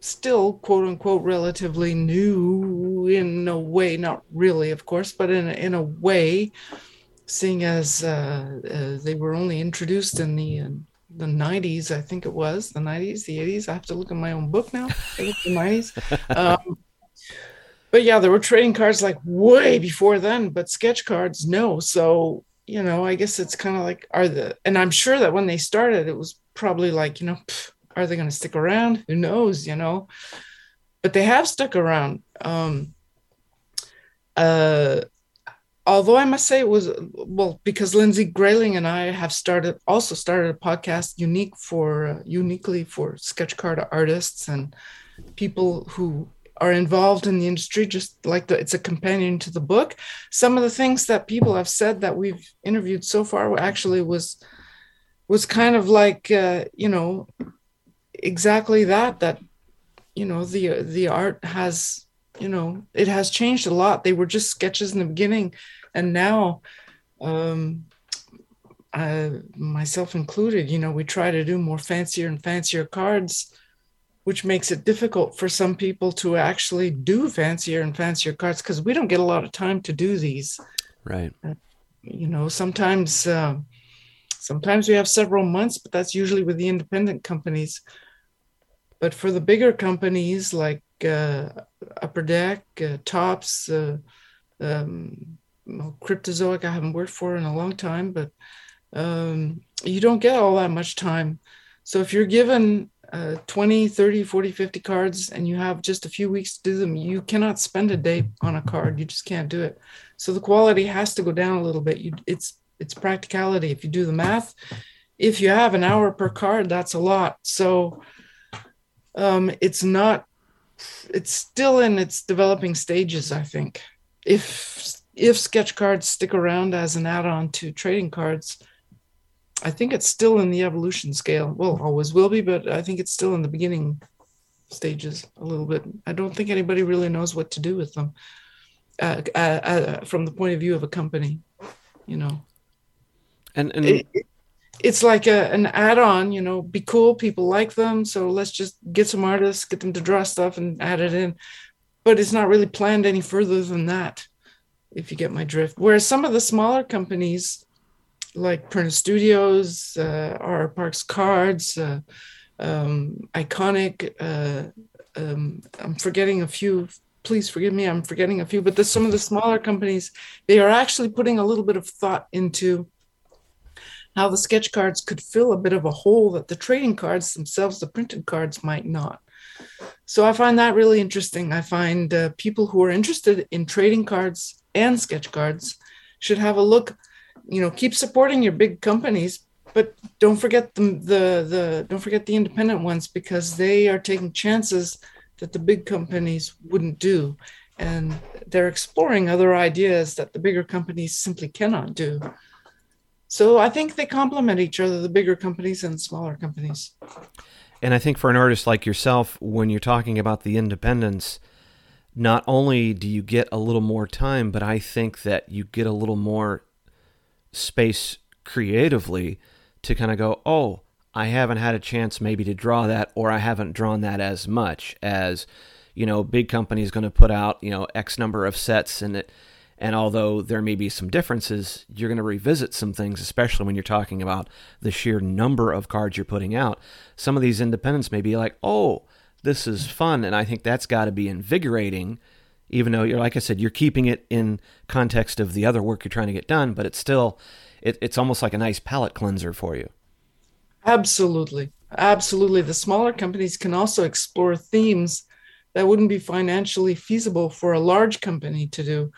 still quote unquote relatively new in a way not really of course but in a, in a way seeing as uh, uh, they were only introduced in the uh, the 90s i think it was the 90s the 80s i have to look at my own book now the 90s um, but yeah there were trading cards like way before then but sketch cards no so you know, I guess it's kind of like, are the, and I'm sure that when they started, it was probably like, you know, pff, are they going to stick around? Who knows, you know? But they have stuck around. Um, uh, although I must say it was well because Lindsey Greyling and I have started also started a podcast unique for uh, uniquely for sketch card artists and people who are involved in the industry just like the, it's a companion to the book. Some of the things that people have said that we've interviewed so far actually was was kind of like uh, you know exactly that that you know the the art has you know it has changed a lot. They were just sketches in the beginning and now um I, myself included you know we try to do more fancier and fancier cards which makes it difficult for some people to actually do fancier and fancier cards because we don't get a lot of time to do these. Right. Uh, you know, sometimes uh, sometimes we have several months, but that's usually with the independent companies. But for the bigger companies like uh, Upper Deck, uh, Topps, uh, um, well, Cryptozoic, I haven't worked for in a long time, but um, you don't get all that much time. So if you're given uh, 20 30 40 50 cards and you have just a few weeks to do them you cannot spend a day on a card. You just can't do it. So the quality has to go down a little bit. You, it's it's practicality. If you do the math if you have an hour per card that's a lot. So um, it's not it's still in its developing stages i think. If if sketch cards stick around as an add-on to trading cards I think it's still in the evolution scale. Well, always will be, but I think it's still in the beginning stages a little bit. I don't think anybody really knows what to do with them uh, uh, uh, from the point of view of a company, you know. And, and it, it's like a, an add-on, you know, be cool. People like them, so let's just get some artists, get them to draw stuff, and add it in. But it's not really planned any further than that, if you get my drift. Whereas some of the smaller companies like Perna Studios, uh, R. Parks Cards, uh, um, Iconic. Uh, um, I'm forgetting a few. Please forgive me. I'm forgetting a few, but there's some of the smaller companies. They are actually putting a little bit of thought into how the sketch cards could fill a bit of a hole that the trading cards themselves, the printed cards, might not. So I find that really interesting. I find uh, people who are interested in trading cards and sketch cards should have a look you know keep supporting your big companies but don't forget the, the the don't forget the independent ones because they are taking chances that the big companies wouldn't do. And they're exploring other ideas that the bigger companies simply cannot do. So i think they complement each other the bigger companies and smaller companies. And i think for an artist like yourself when you're talking about the independence not only do you get a little more time but i think that you get a little more space creatively to kind of go, oh, I haven't had a chance maybe to draw that, or I haven't drawn that as much as, you know, big companies going to put out, you know, X number of sets and it. And although there may be some differences, you're going to revisit some things, especially when you're talking about the sheer number of cards you're putting out. Some of these independents may be like, oh, this is fun. And I think that's got to be invigorating even though you're like I said, you're keeping it in context of the other work you're trying to get done, but it's still it, it's almost like a nice palate cleanser for you. Absolutely. Absolutely. The smaller companies can also explore themes that wouldn't be financially feasible for a large company to do.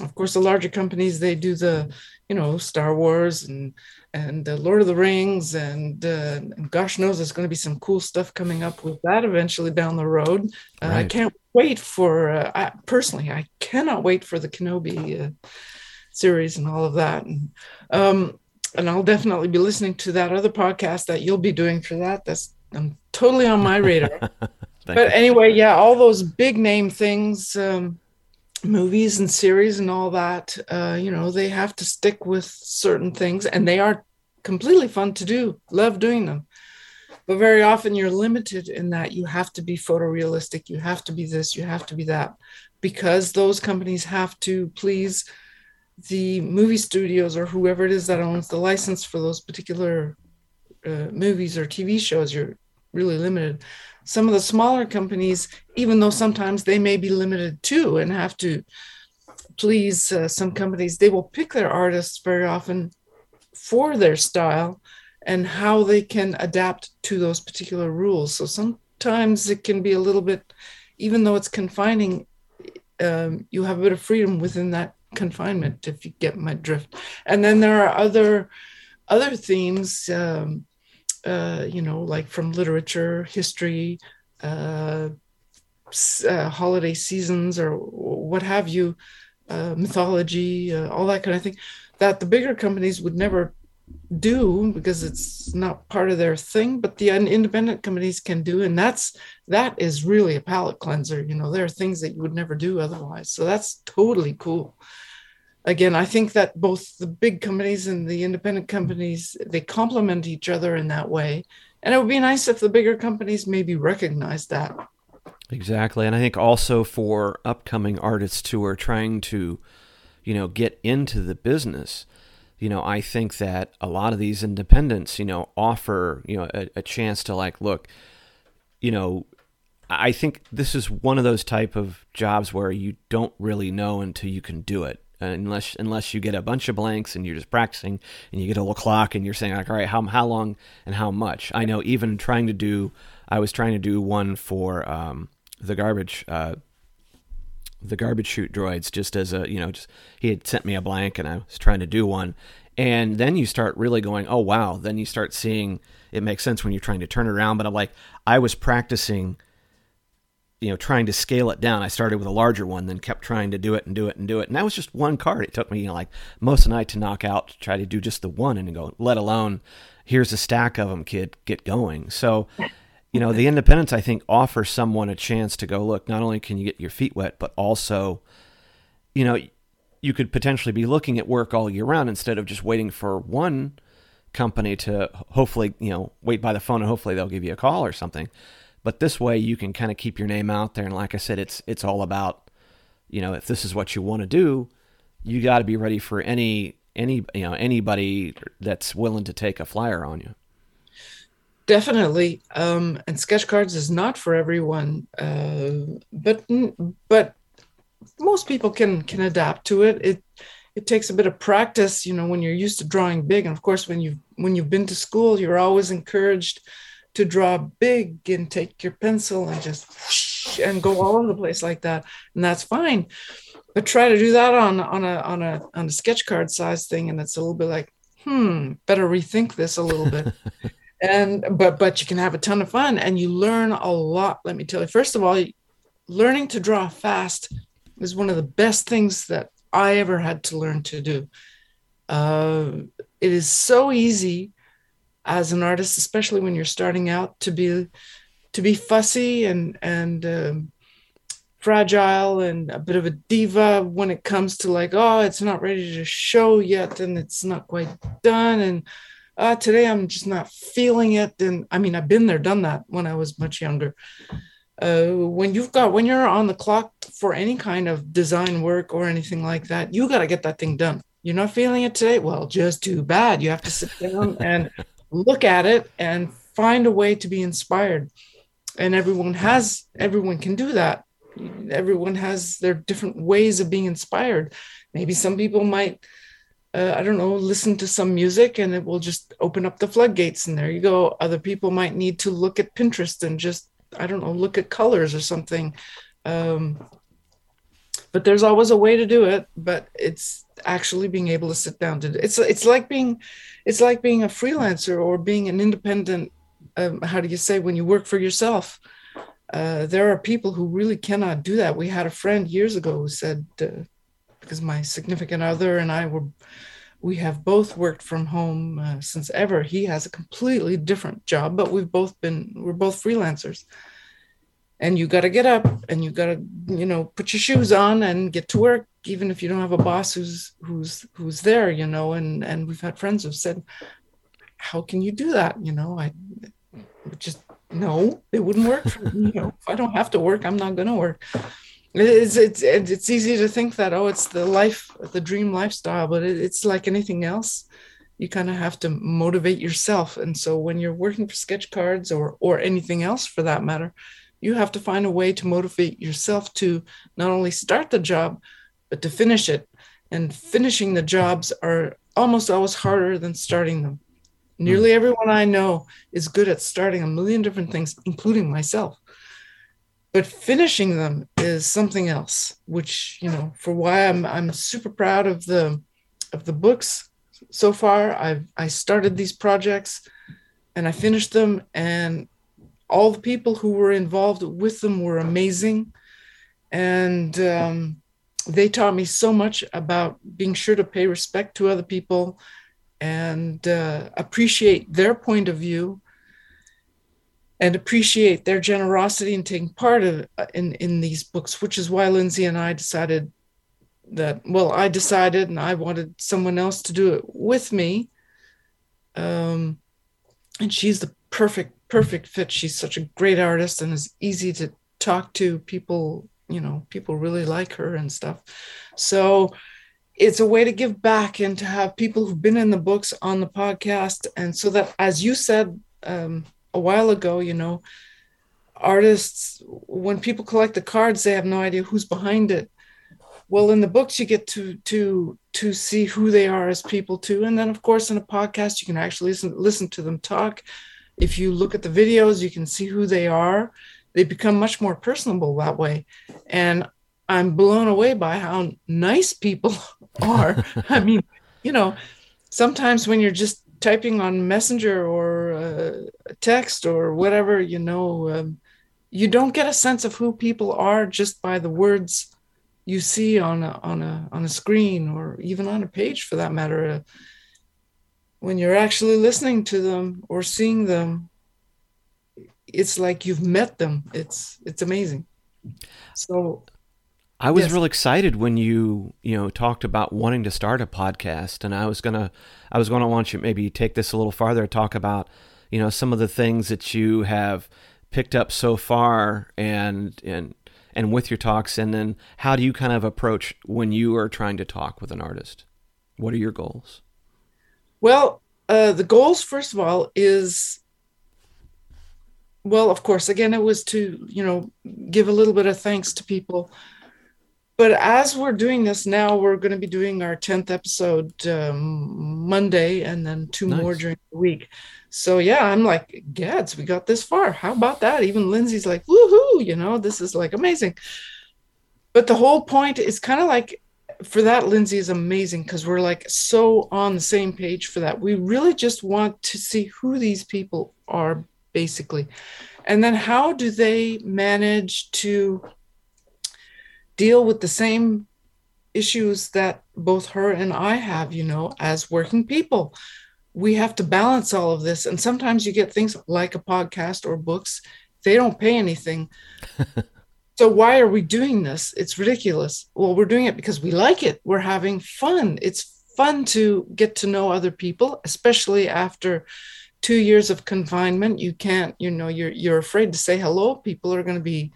Of course, the larger companies they do the, you know, Star Wars and and uh, Lord of the Rings and, uh, and gosh knows there's going to be some cool stuff coming up with that eventually down the road. Uh, right. I can't wait for uh, I, personally I cannot wait for the Kenobi uh, series and all of that and um, and I'll definitely be listening to that other podcast that you'll be doing for that that's I'm totally on my radar but anyway yeah all those big name things um, movies and series and all that uh, you know they have to stick with certain things and they are completely fun to do. Love doing them. But very often you're limited in that you have to be photorealistic you have to be this you have to be that because those companies have to please the movie studios or whoever it is that owns the license for those particular uh, movies or tv shows. You're really limited some of the smaller companies even though sometimes they may be limited too and have to please uh, some companies they will pick their artists very often for their style and how they can adapt to those particular rules. So sometimes it can be a little bit even though it's confining um, you have a bit of freedom within that confinement if you get my drift. And then there are other other themes um, uh, you know like from literature history uh, uh, holiday seasons or what have you uh, mythology uh, all that kind of thing that the bigger companies would never do because it's not part of their thing but the independent companies can do and that's that is really a palate cleanser you know there are things that you would never do otherwise. So that's totally cool again i think that both the big companies and the independent companies they complement each other in that way. And it would be nice if the bigger companies maybe recognize that. Exactly. And i think also for upcoming artists who are trying to you know get into the business you know, I think that a lot of these independents, you know, offer, you know, a, a, chance to like, look, you know, I think this is one of those type of jobs where you don't really know until you can do it. Unless unless you get a bunch of blanks and you're just practicing and you get a little clock and you're saying like, all right, how how long and how much? I know even trying to do, I was trying to do one for um, the garbage uh, the garbage chute droids just as a you know just he had sent me a blank and I was trying to do one and then you start really going oh wow then you start seeing it makes sense when you're trying to turn it around but I'm like I was practicing you know trying to scale it down I started with a larger one then kept trying to do it and do it and do it and that was just one card it took me you know like most of the night to knock out to try to do just the one and go let alone here's a stack of them kid get going so you know, the independents I think offer someone a chance to go look. Not only can you get your feet wet, but also, you know, you could potentially be looking at work all year round instead of just waiting for one company to hopefully, you know, wait by the phone and hopefully they'll give you a call or something. But this way you can kind of keep your name out there. And like I said, it's it's all about, you know, if this is what you want to do, you got to be ready for any any you know anybody that's willing to take a flyer on you definitely um, and sketch cards is not for everyone uh, but but most people can can adapt to it it it takes a bit of practice you know when you're used to drawing big and of course when you when you've been to school you're always encouraged to draw big and take your pencil and just whoosh, and go all over the place like that and that's fine. But try to do that on on a on a on a sketch card size thing and it's a little bit like hmm better rethink this a little bit. And but but you can have a ton of fun and you learn a lot let me tell you. First of all learning to draw fast is one of the best things that i ever had to learn to do. Uh, it is so easy as an artist especially when you're starting out to be to be fussy and and um, fragile and a bit of a diva when it comes to like oh it's not ready to show yet and it's not quite done and uh, today I'm just not feeling it. And I mean, I've been there, done that when I was much younger. Uh, when you've got when you're on the clock for any kind of design work or anything like that, you got to get that thing done. You're not feeling it today. Well, just too bad. You have to sit down and look at it and find a way to be inspired. And everyone has everyone can do that. Everyone has their different ways of being inspired. Maybe some people might uh, I don't know, listen to some music and it will just open up the floodgates. And there you go. Other people might need to look at Pinterest and just, I don't know, look at colors or something. Um, but there's always a way to do it. But it's actually being able to sit down to it's it's like being it's like being a freelancer or being an independent. Um, how do you say when you work for yourself? Uh, there are people who really cannot do that. We had a friend years ago who said, uh, because my significant other and I were we have both worked from home uh, since ever. He has a completely different job, but we've both been we're both freelancers. And you got to get up and you got to you know put your shoes on and get to work even if you don't have a boss who's who's who's there, you know, and and we've had friends who've said how can you do that, you know? I just no, it wouldn't work for me. You know, if I don't have to work, I'm not going to work it's it's it's easy to think that oh it's the life the dream lifestyle but it, it's like anything else you kind of have to motivate yourself and so when you're working for sketch cards or or anything else for that matter you have to find a way to motivate yourself to not only start the job but to finish it. And finishing the jobs are almost always harder than starting them. Nearly hmm. everyone I know is good at starting a million different things, including myself. But finishing them is something else, which, you know, for why I'm I'm super proud of the of the books so far. I've I started these projects and I finished them and all the people who were involved with them were amazing. And um, they taught me so much about being sure to pay respect to other people and uh, appreciate their point of view and appreciate their generosity in taking part of uh, in in these books which is why lindsey and i decided that well i decided and i wanted someone else to do it with me um, and she's the perfect perfect fit. She's such a great artist and is easy to talk to people you know people really like her and stuff. So it's a way to give back and to have people who've been in the books on the podcast. And so that as you said um, a while ago you know artists when people collect the cards they have no idea who's behind it. Well in the books you get to to to see who they are as people too. And then of course in a podcast you can actually listen listen to them talk if you look at the videos you can see who they are. They become much more personable that way. And i'm blown away by how nice people are. I mean you know sometimes when you're just typing on messenger or uh, text or whatever you know um, you don't get a sense of who people are just by the words you see on a, on a on a screen or even on a page for that matter. Uh, when you're actually listening to them or seeing them it's like you've met them it's it's amazing so I was yes. real excited when you you know talked about wanting to start a podcast, and I was gonna I was gonna want you maybe take this a little farther, talk about you know some of the things that you have picked up so far, and and and with your talks, and then how do you kind of approach when you are trying to talk with an artist? What are your goals? Well, uh, the goals first of all is well, of course, again, it was to you know give a little bit of thanks to people but as we're doing this now, we're going to be doing our 10th episode um, Monday and then two nice. more during the week. So, yeah, I'm like, Gads, we got this far. How about that? Even Lindsey's like, woohoo, you know, this is like amazing. But the whole point is kind of like, for that, Lindsey is amazing because we're like so on the same page for that. We really just want to see who these people are, basically. And then how do they manage to deal with the same issues that both her and I have, you know, as working people. We have to balance all of this. And sometimes you get things like a podcast or books, they don't pay anything. so why are we doing this? It's ridiculous. Well, we're doing it because we like it. We're having fun. It's fun to get to know other people, especially after two years of confinement. You can't, you know, you're you're afraid to say hello. People are going to be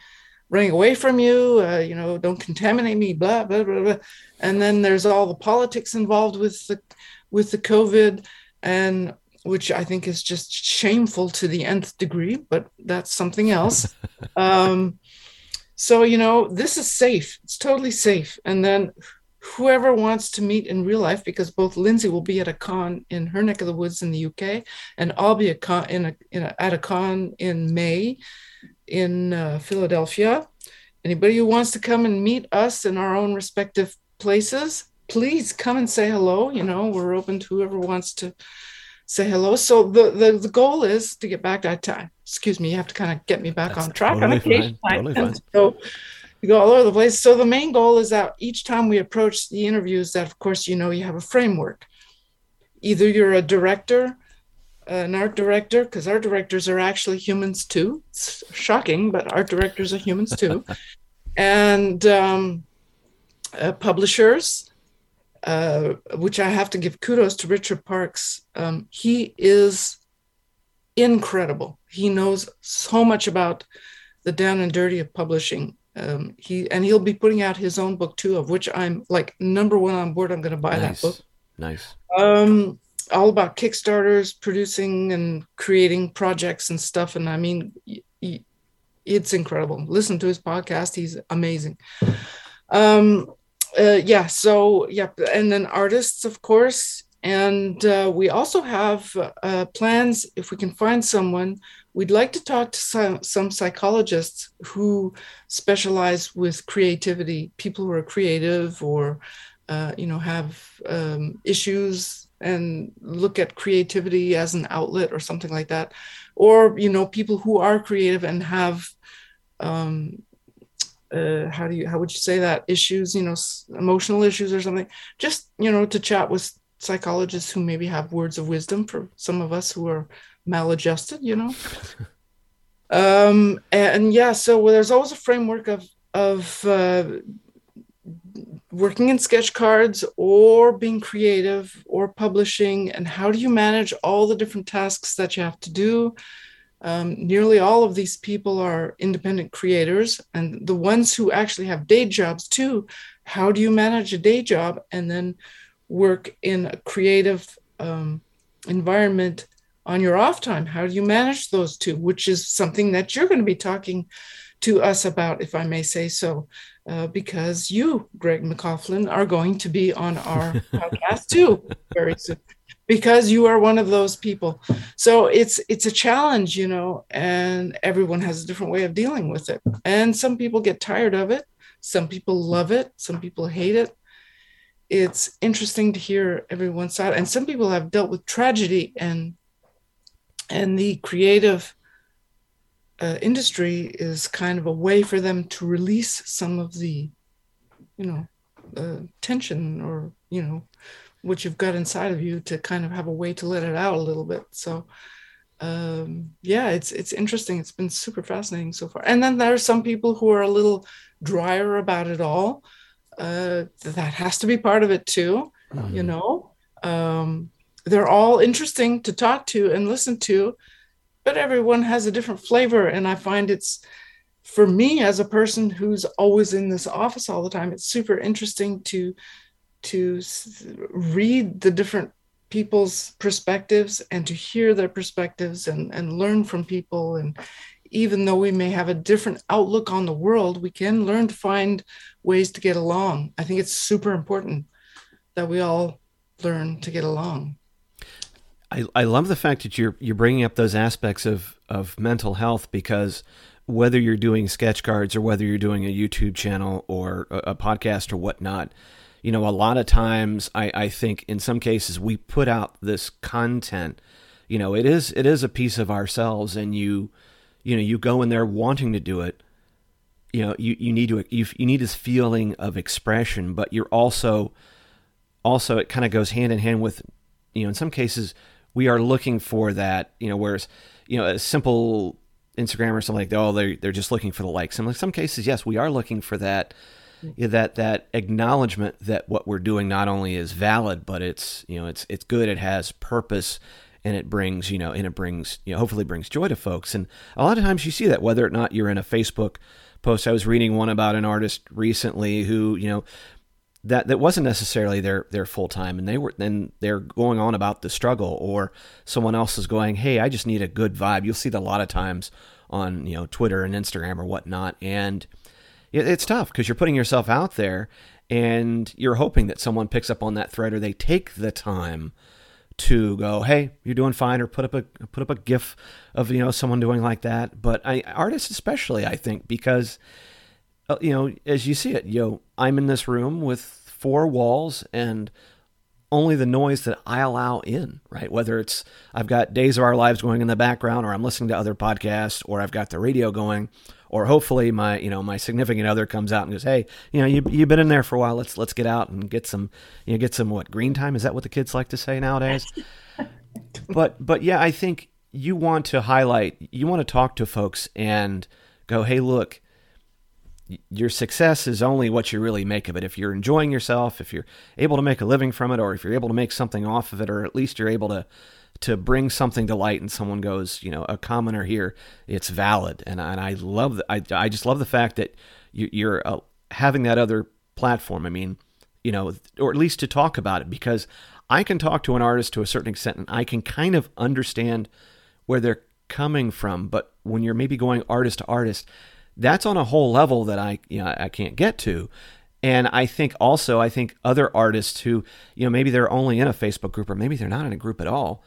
running away from you, uh, you know, don't contaminate me, blah, blah, blah, blah. And then there's all the politics involved with the, with the COVID and which I think is just shameful to the nth degree, but that's something else. um, so, you know, this is safe. It's totally safe. And then whoever wants to meet in real life, because both Lindsey will be at a con in her neck of the woods in the UK, and I'll be a con in a, in a, at a con in May in uh, Philadelphia. Anybody who wants to come and meet us in our own respective places, please come and say hello. You know, we're open to whoever wants to say hello. So the the, the goal is to get back that time. Excuse me, you have to kind of get me back That's on track totally on occasion. totally fine. So you go all over the place. So the main goal is that each time we approach the interviews, that of course you know you have a framework. Either you're a director an art director because art directors are actually humans too. It's shocking, but art directors are humans too. and um, uh, publishers, uh, which I have to give kudos to Richard Parks. Um, he is incredible. He knows so much about the down and dirty of publishing. Um, he and he'll be putting out his own book too, of which I'm like number one on board. I'm going to buy nice. that book. Nice. Um, all about Kickstarters, producing and creating projects and stuff. And I mean, it's incredible. Listen to his podcast; he's amazing. Um, uh, yeah, so yeah, and then artists, of course, and uh, we also have uh, plans if we can find someone. We'd like to talk to some, some psychologists who specialize with creativity, people who are creative or uh, you know have um, issues and look at creativity as an outlet or something like that, or you know people who are creative and have um, uh, how do you how would you say that? Issues you know emotional issues or something. Just you know to chat with psychologists who maybe have words of wisdom for some of us who are maladjusted you know um and yeah so there's always a framework of of uh, working in sketch cards or being creative or publishing and how do you manage all the different tasks that you have to do um, nearly all of these people are independent creators, and the ones who actually have day jobs too. How do you manage a day job and then work in a creative um, environment on your off time? How do you manage those two? Which is something that you're going to be talking to us about, if I may say so, uh, because you, Greg McCaughlin, are going to be on our podcast too very soon because you are one of those people so it's it's a challenge you know and everyone has a different way of dealing with it and some people get tired of it some people love it some people hate it it's interesting to hear everyone's side and some people have dealt with tragedy and and the creative uh, industry is kind of a way for them to release some of the you know uh, tension or you know what you've got inside of you to kind of have a way to let it out a little bit. So um, yeah, it's it's interesting. It's been super fascinating so far. And then there are some people who are a little drier about it all. Uh, that has to be part of it too. Mm-hmm. You know, um, they're all interesting to talk to and listen to, but everyone has a different flavor. And I find it's for me as a person who's always in this office all the time, it's super interesting to to read the different people's perspectives and to hear their perspectives and, and learn from people. And even though we may have a different outlook on the world, we can learn to find ways to get along. I think it's super important that we all learn to get along. I, I love the fact that you're you're bringing up those aspects of, of mental health because whether you're doing sketch cards or whether you're doing a YouTube channel or a, a podcast or whatnot, you know, a lot of times I, I think in some cases we put out this content, you know, it is it is a piece of ourselves and you you know, you go in there wanting to do it. You know, you, you need to you, you need this feeling of expression, but you're also also it kind of goes hand in hand with you know, in some cases we are looking for that, you know, whereas, you know, a simple Instagram or something like that, oh, they're, they're just looking for the likes. And in some cases, yes, we are looking for that, that that acknowledgement that what we're doing not only is valid, but it's you know it's it's good. It has purpose, and it brings you know and it brings you know hopefully brings joy to folks. And a lot of times you see that whether or not you're in a Facebook post. I was reading one about an artist recently who you know that that wasn't necessarily their their full time and they were then they're going on about the struggle or someone else is going hey i just need a good vibe you'll see that a lot of times on you know twitter and instagram or whatnot and it's tough because you're putting yourself out there and you're hoping that someone picks up on that thread or they take the time to go, hey, you're doing fine, or put up a put up a gif of you know someone doing like that. But I, artists especially, I think, because Uh, you know as you see it, you know, I'm in this room with four walls and only the noise that I allow in, right? Whether it's I've got Days of Our Lives going in the background, or I'm listening to other podcasts, or I've got the radio going, or hopefully my you know my significant other comes out and goes, hey, you know you you've been in there for a while. Let's let's get out and get some you know get some what green time. Is that what the kids like to say nowadays? but but yeah, I think you want to highlight, you want to talk to folks and go, hey, look. Your success is only what you really make of it. If you're enjoying yourself, if you're able to make a living from it, or if you're able to make something off of it, or at least you're able to to bring something to light and someone goes, you know, a commenter here, it's valid. And, and I love, the, I, I just love the fact that you, are uh, having that other platform. I mean, you know, or at least to talk about it because I can talk to an artist to a certain extent and I can kind of understand where they're coming from. But when you're maybe going artist to artist, that's on a whole level that I, you know, I can't get to. And I think also, I think other artists who, you know, maybe they're only in a Facebook group or maybe they're not in a group at all,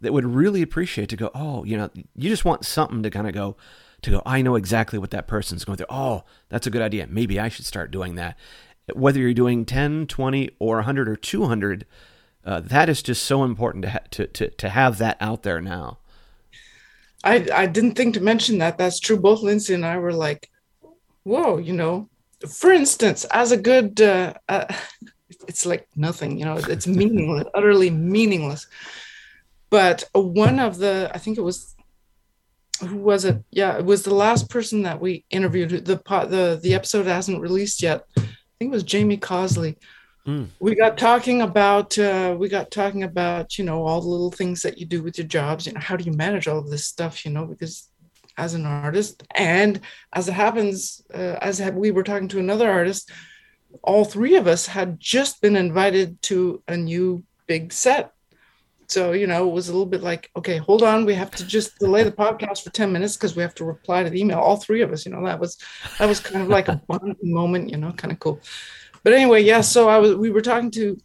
that would really appreciate to go, oh, you know, you just want something to kind of go, to go, I know exactly what that person's going through. Oh, that's a good idea. Maybe I should start doing that. Whether you're doing 10, 20, or 100 or 200, uh, that is just so important to, ha- to, to, to have that out there now. I, I didn't think to mention that. That's true. Both Lindsey and I were like, whoa, you know, for instance, as a good, uh, uh, it's like nothing, you know, it's meaningless, utterly meaningless. But one of the, I think it was, who was it? Yeah, it was the last person that we interviewed. The the the episode hasn't released yet. I think it was Jamie Cosley. Mm. We got talking about uh, we got talking about you know all the little things that you do with your jobs. You know how do you manage all of this stuff? You know because as an artist and as it happens uh, as we were talking to another artist all three of us had just been invited to a new big set so you know it was a little bit like okay hold on we have to just delay the podcast for 10 minutes because we have to reply to the email all three of us you know that was that was kind of like a moment you know kind of cool but anyway yeah so i was we were talking to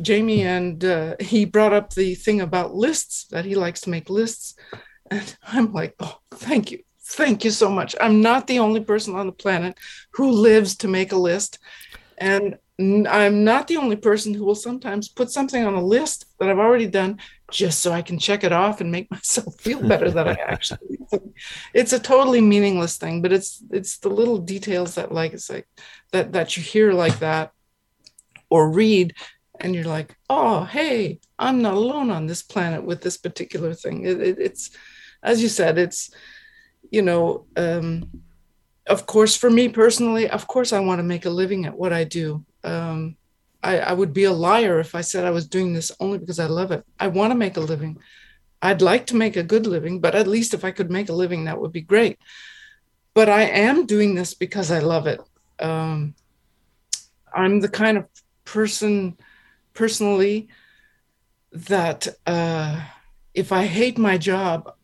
jamie and uh, he brought up the thing about lists that he likes to make lists and I'm like, oh, thank you. Thank you so much. I'm not the only person on the planet who lives to make a list. And I'm not the only person who will sometimes put something on a list that I've already done just so I can check it off and make myself feel better that I actually it's a totally meaningless thing but it's it's the little details that like it's like that that you hear like that or read and you're like oh hey I'm not alone on this planet with this particular thing it, it, it's as you said, it's, you know, um, of course, for me personally, of course, I want to make a living at what I do. Um, I, I would be a liar if I said I was doing this only because I love it. I want to make a living. I'd like to make a good living, but at least if I could make a living, that would be great. But I am doing this because I love it. Um, I'm the kind of person, personally, that uh, if I hate my job,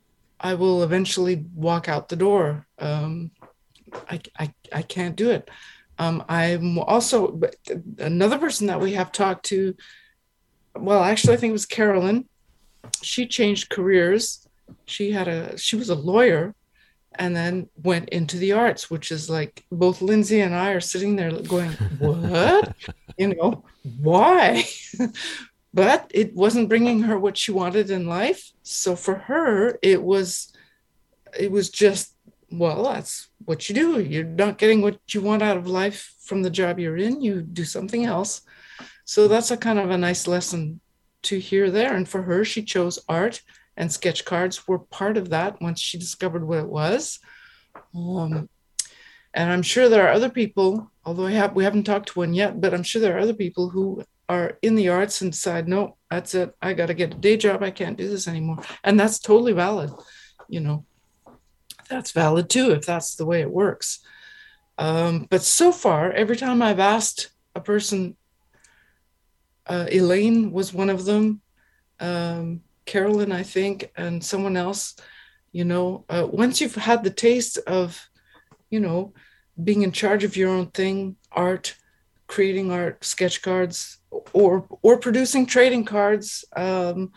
I will eventually walk out the door. Um, I, I, I can't do it. Um, I'm also another person that we have talked to. Well, actually, I think it was Carolyn. She changed careers. She had a she was a lawyer, and then went into the arts, which is like both Lindsey and I are sitting there going, "What? you know, why?" but it wasn't bringing her what she wanted in life so for her it was it was just well that's what you do you're not getting what you want out of life from the job you're in you do something else so that's a kind of a nice lesson to hear there and for her she chose art and sketch cards were part of that once she discovered what it was um, and i'm sure there are other people although have, we haven't talked to one yet but i'm sure there are other people who are in the arts and decide, no, that's it. I got to get a day job. I can't do this anymore. And that's totally valid. You know, that's valid too, if that's the way it works. Um, but so far, every time I've asked a person, uh, Elaine was one of them, um, Carolyn, I think, and someone else, you know, uh, once you've had the taste of, you know, being in charge of your own thing, art, creating art, sketch cards, or or producing trading cards um,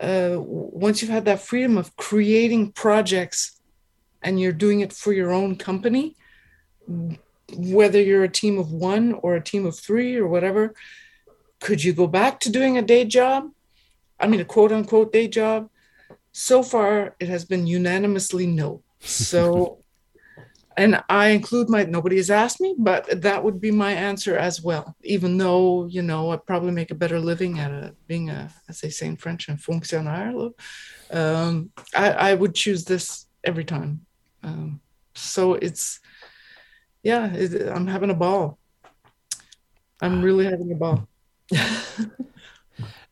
uh, once you've had that freedom of creating projects and you're doing it for your own company whether you're a team of one or a team of three or whatever could you go back to doing a day job i mean a quote unquote day job so far it has been unanimously no so and I include my nobody has asked me, but that would be my answer as well. Even though you know I probably make a better living at a, being a, as they say in French, a fonctionnaire. Um, I, I would choose this every time. Um, so it's yeah, it, I'm having a ball. I'm really having a ball.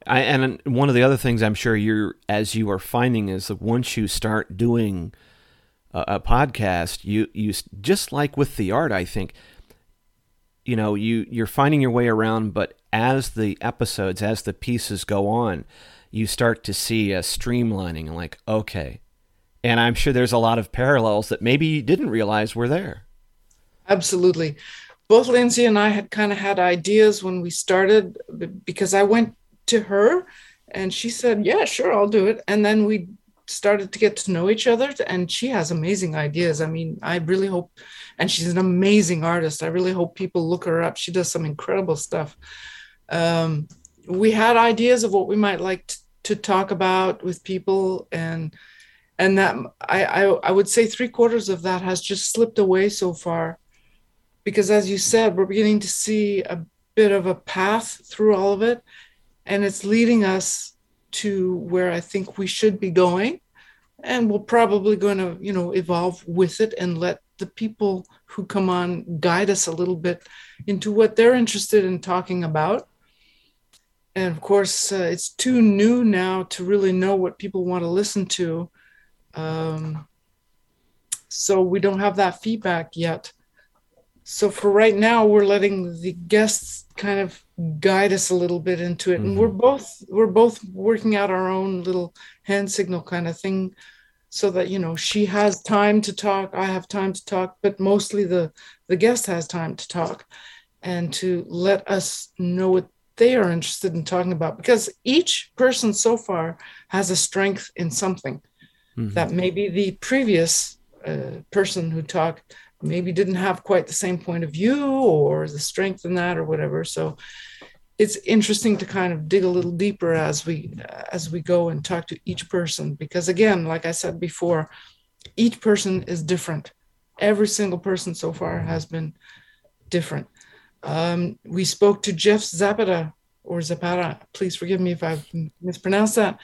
I, and one of the other things I'm sure you're as you are finding is that once you start doing a, podcast, you you just like with the art, I think, you know, you you're finding your way around, but as the episodes, as the pieces go on, you start to see a streamlining. Like, okay, and I'm sure there's a lot of parallels that maybe you didn't realize were there. Absolutely. both Lindsey and I had kind of had ideas when we started because I went to her and she said, Yeah, sure, I'll do it. And then we started to get to know each other and she has amazing ideas. I mean, I really hope, and she's an amazing artist. I really hope people look her up. She does some incredible stuff. Um, we had ideas of what we might like to, to talk about with people and and that I, I i would say three quarters of that has just slipped away so far. Because as you said we're beginning to see a bit of a path through all of it. And it's leading us to where i think we should be going. And we're probably going to you know evolve with it and let the people who come on guide us a little bit into what they're interested in talking about. And of course uh, it's too new now to really know what people want to listen to um, so we don't have that feedback yet. So for right now we're letting the guests kind of guide us a little bit into it. Mm-hmm. and we're both we're both working out our own little hand signal kind of thing so that you know she has time to talk i have time to talk but mostly the the guest has time to talk and to let us know what they are interested in talking about because each person so far has a strength in something mm-hmm. that maybe the previous uh, person who talked maybe didn't have quite the same point of view or the strength in that or whatever. So it's interesting to kind of dig a little deeper as we as we go and talk to each person because again like i said before each person is different. Every single person so far has been different. Um, we spoke to jeff zapata or zapata. Please forgive me if i've mispronounced that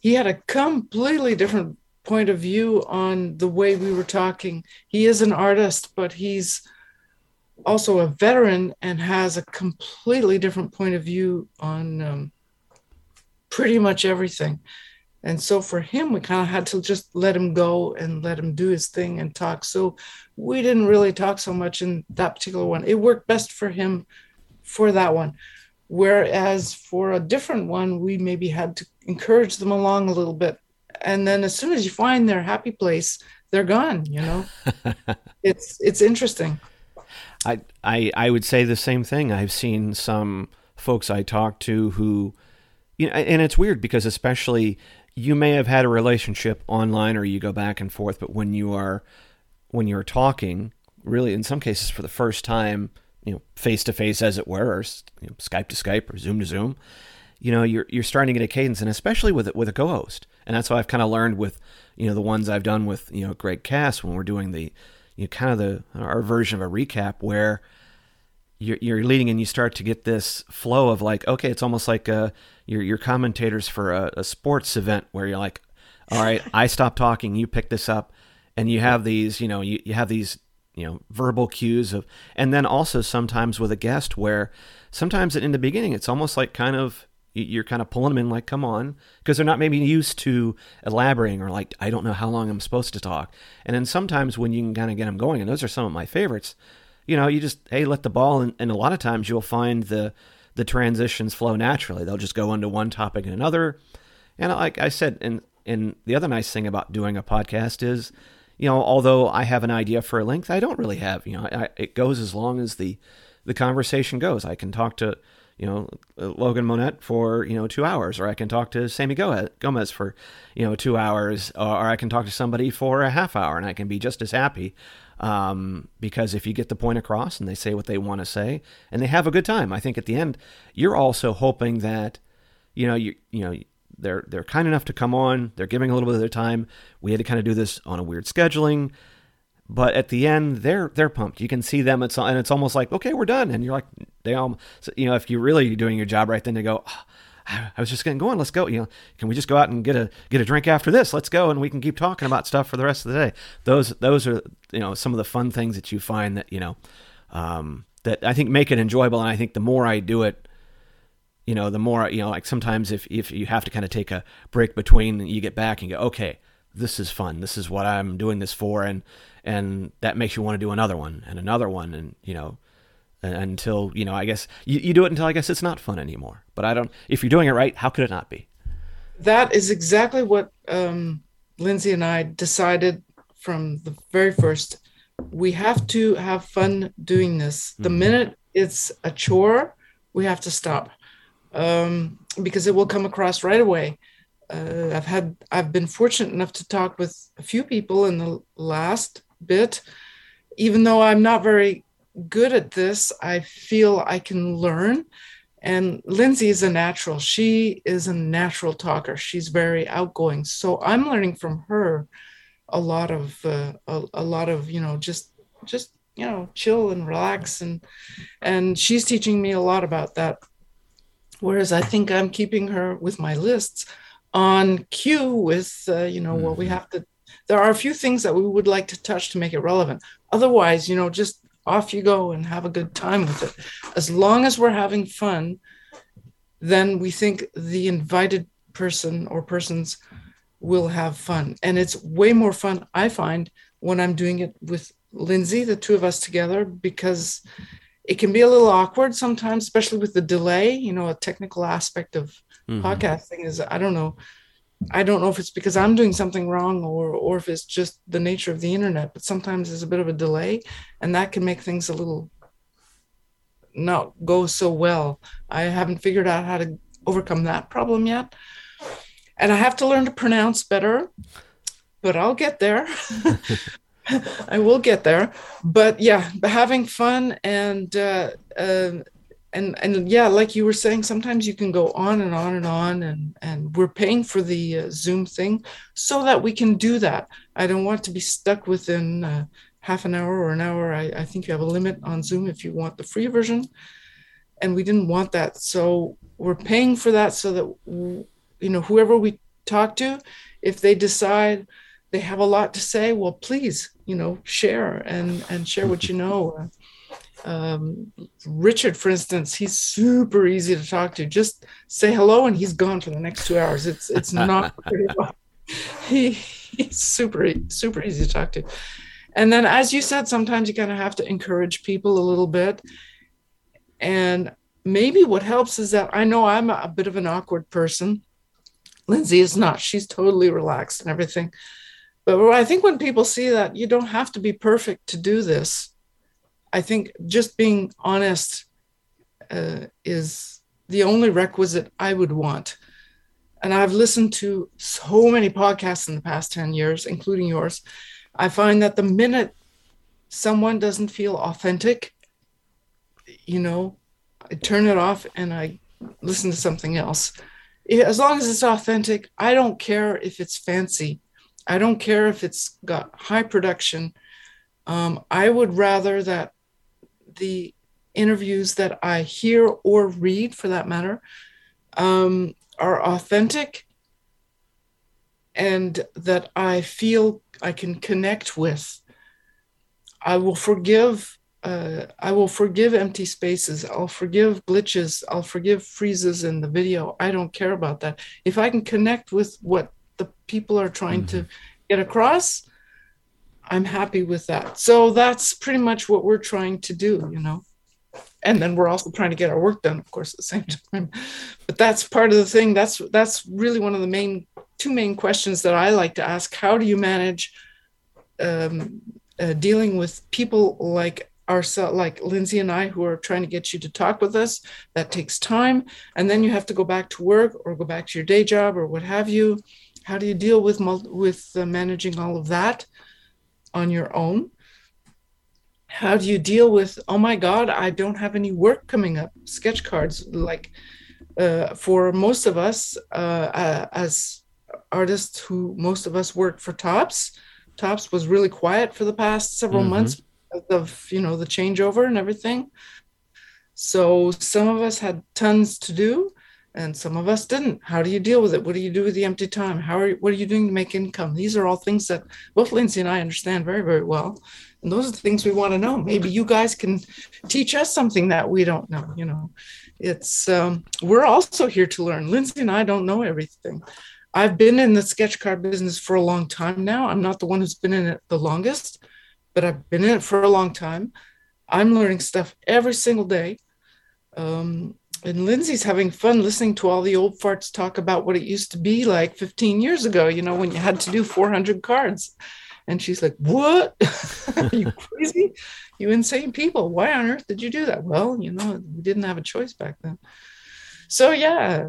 he had a completely different point of view on the way we were talking. He is an artist, but he's also a veteran and has a completely different point of view on um, pretty much everything. And so for him, we kind of had to just let him go and let him do his thing and talk. So we didn't really talk so much in that particular one. It worked best for him for that one. Whereas for a different one, we maybe had to encourage them along a little bit. And then as soon as you find their happy place they're gone you know? It's it's interesting. I, I i would say the same thing. I've seen some folks i talk to who you know and it's weird because especially you may have had a relationship online or you go back and forth but when you are when you're talking really in some cases for the first time you know face to face as it were or you know, skype to skype or zoom to zoom you know you're you're starting to get a cadence and especially with with a co-host. And that's what I've kind of learned with you know the ones I've done with you know Greg Cass when we're doing the you know kind of the our version of a recap where you're, you're leading and you start to get this flow of like okay it's almost like uh your your commentators for a, a sports event where you're like all right I stop talking you pick this up and you have these you know you, you have these you know verbal cues of and then also sometimes with a guest where sometimes in the beginning it's almost like kind of you're kind of pulling them in like come on because they're not maybe used to elaborating or like i don't know how long i'm supposed to talk. And then sometimes when you can kind of get them going and those are some of my favorites you know you just hey let the ball and, and a lot of times you'll find the the transitions flow naturally. They'll just go into one topic and another. And like i said and and the other nice thing about doing a podcast is you know although i have an idea for a length i don't really have you know I, it goes as long as the the conversation goes i can talk to you know Logan Monette for you know two hours, or I can talk to Sammy Gomez for you know two hours, or I can talk to somebody for a half hour, and I can be just as happy. Um, because if you get the point across and they say what they want to say and they have a good time, I think at the end you're also hoping that you know you you know they're they're kind enough to come on, they're giving a little bit of their time. We had to kind of do this on a weird scheduling. But at the end, they're they're pumped. You can see them. It's and it's almost like okay, we're done. And you're like, they all, you know, if you're really doing your job right, then they go, oh, I was just getting going. Let's go. You know, can we just go out and get a get a drink after this? Let's go, and we can keep talking about stuff for the rest of the day. Those those are you know some of the fun things that you find that you know um, that I think make it enjoyable. And I think the more I do it, you know, the more you know. Like sometimes if if you have to kind of take a break between, you get back and go, okay, this is fun. This is what I'm doing this for, and and that makes you want to do another one and another one and you know until you know i guess you, you do it until i guess it's not fun anymore but i don't if you're doing it right how could it not be that is exactly what um, lindsey and i decided from the very first we have to have fun doing this. The minute it's a chore, we have to stop um, because it will come across right away. Uh, I've had I've been fortunate enough to talk with a few people in the last bit. Even though I'm not very good at this, I feel I can learn. And Lindsey is a natural. She is a natural talker. She's very outgoing. So I'm learning from her a lot of uh, a, a lot of you know just just you know chill and relax and and she's teaching me a lot about that whereas i think i'm keeping her with my lists on cue with uh, you know mm-hmm. what we have to there are a few things that we would like to touch to make it relevant. Otherwise you know just off you go and have a good time with it. As long as we're having fun then we think the invited person or persons will have fun. And it's way more fun i find when i'm doing it with lindsey the two of us together because it can be a little awkward sometimes especially with the delay. You know a technical aspect of mm-hmm. podcasting is i don't know. I don't know if it's because i'm doing something wrong or or if it's just the nature of the internet but sometimes there's a bit of a delay and that can make things a little not go so well. I haven't figured out how to overcome that problem yet. And i have to learn to pronounce better but i'll get there I will get there. But yeah, having fun and uh, uh, and and yeah, like you were saying, sometimes you can go on and on and on, and and we're paying for the uh, Zoom thing so that we can do that. I don't want to be stuck within uh, half an hour or an hour. I, I think you have a limit on Zoom if you want the free version, and we didn't want that, so we're paying for that so that you know whoever we talk to, if they decide they have a lot to say, well, please you know share and and share what you know. Um, richard for instance he's super easy to talk to. Just say hello and he's gone for the next two hours. It's it's not he, he's super super easy to talk to. And then as you said sometimes you kind of have to encourage people a little bit. And maybe what helps is that i know i'm a, a bit of an awkward person. Lindsey is not. She's totally relaxed and everything but I think when people see that you don't have to be perfect to do this, I think just being honest uh, is the only requisite I would want. And I've listened to so many podcasts in the past 10 years, including yours. I find that the minute someone doesn't feel authentic, you know, I turn it off and I listen to something else. As long as it's authentic, I don't care if it's fancy. I don't care if it's got high production. Um, I would rather that the interviews that I hear or read, for that matter, um, are authentic and that I feel I can connect with. I will forgive. Uh, I will forgive empty spaces. I'll forgive glitches. I'll forgive freezes in the video. I don't care about that. If I can connect with what the people are trying mm-hmm. to get across, I'm happy with that. So that's pretty much what we're trying to do, you know. And then we're also trying to get our work done, of course, at the same time. But that's part of the thing. That's that's really one of the main two main questions that I like to ask. How do you manage um, uh, dealing with people like ourselves, like Lindsey and I, who are trying to get you to talk with us? That takes time, and then you have to go back to work or go back to your day job or what have you how do you deal with with uh, managing all of that on your own? How do you deal with oh my god, I don't have any work coming up? Sketch cards like uh, for most of us uh, as artists who most of us work for Topps. Topps was really quiet for the past several mm-hmm. months of you know the changeover and everything. So some of us had tons to do and some of us didn't. How do you deal with it? What do you do with the empty time? How are you, what are you doing to make income? These are all things that both lindsey and i understand very very well. And those are the things we want to know. Maybe you guys can teach us something that we don't know you know? It's um, we're also here to learn. Lindsey and i don't know everything. I've been in the sketch card business for a long time now. I'm not the one who's been in it the longest but i've been in it for a long time. I'm learning stuff every single day. Um, and Lindsey's having fun listening to all the old farts talk about what it used to be like 15 years ago, you know, when you had to do 400 cards And she's like, What? Are you crazy? You insane people. Why on earth did you do that? Well, you know, we didn't have a choice back then. So, yeah,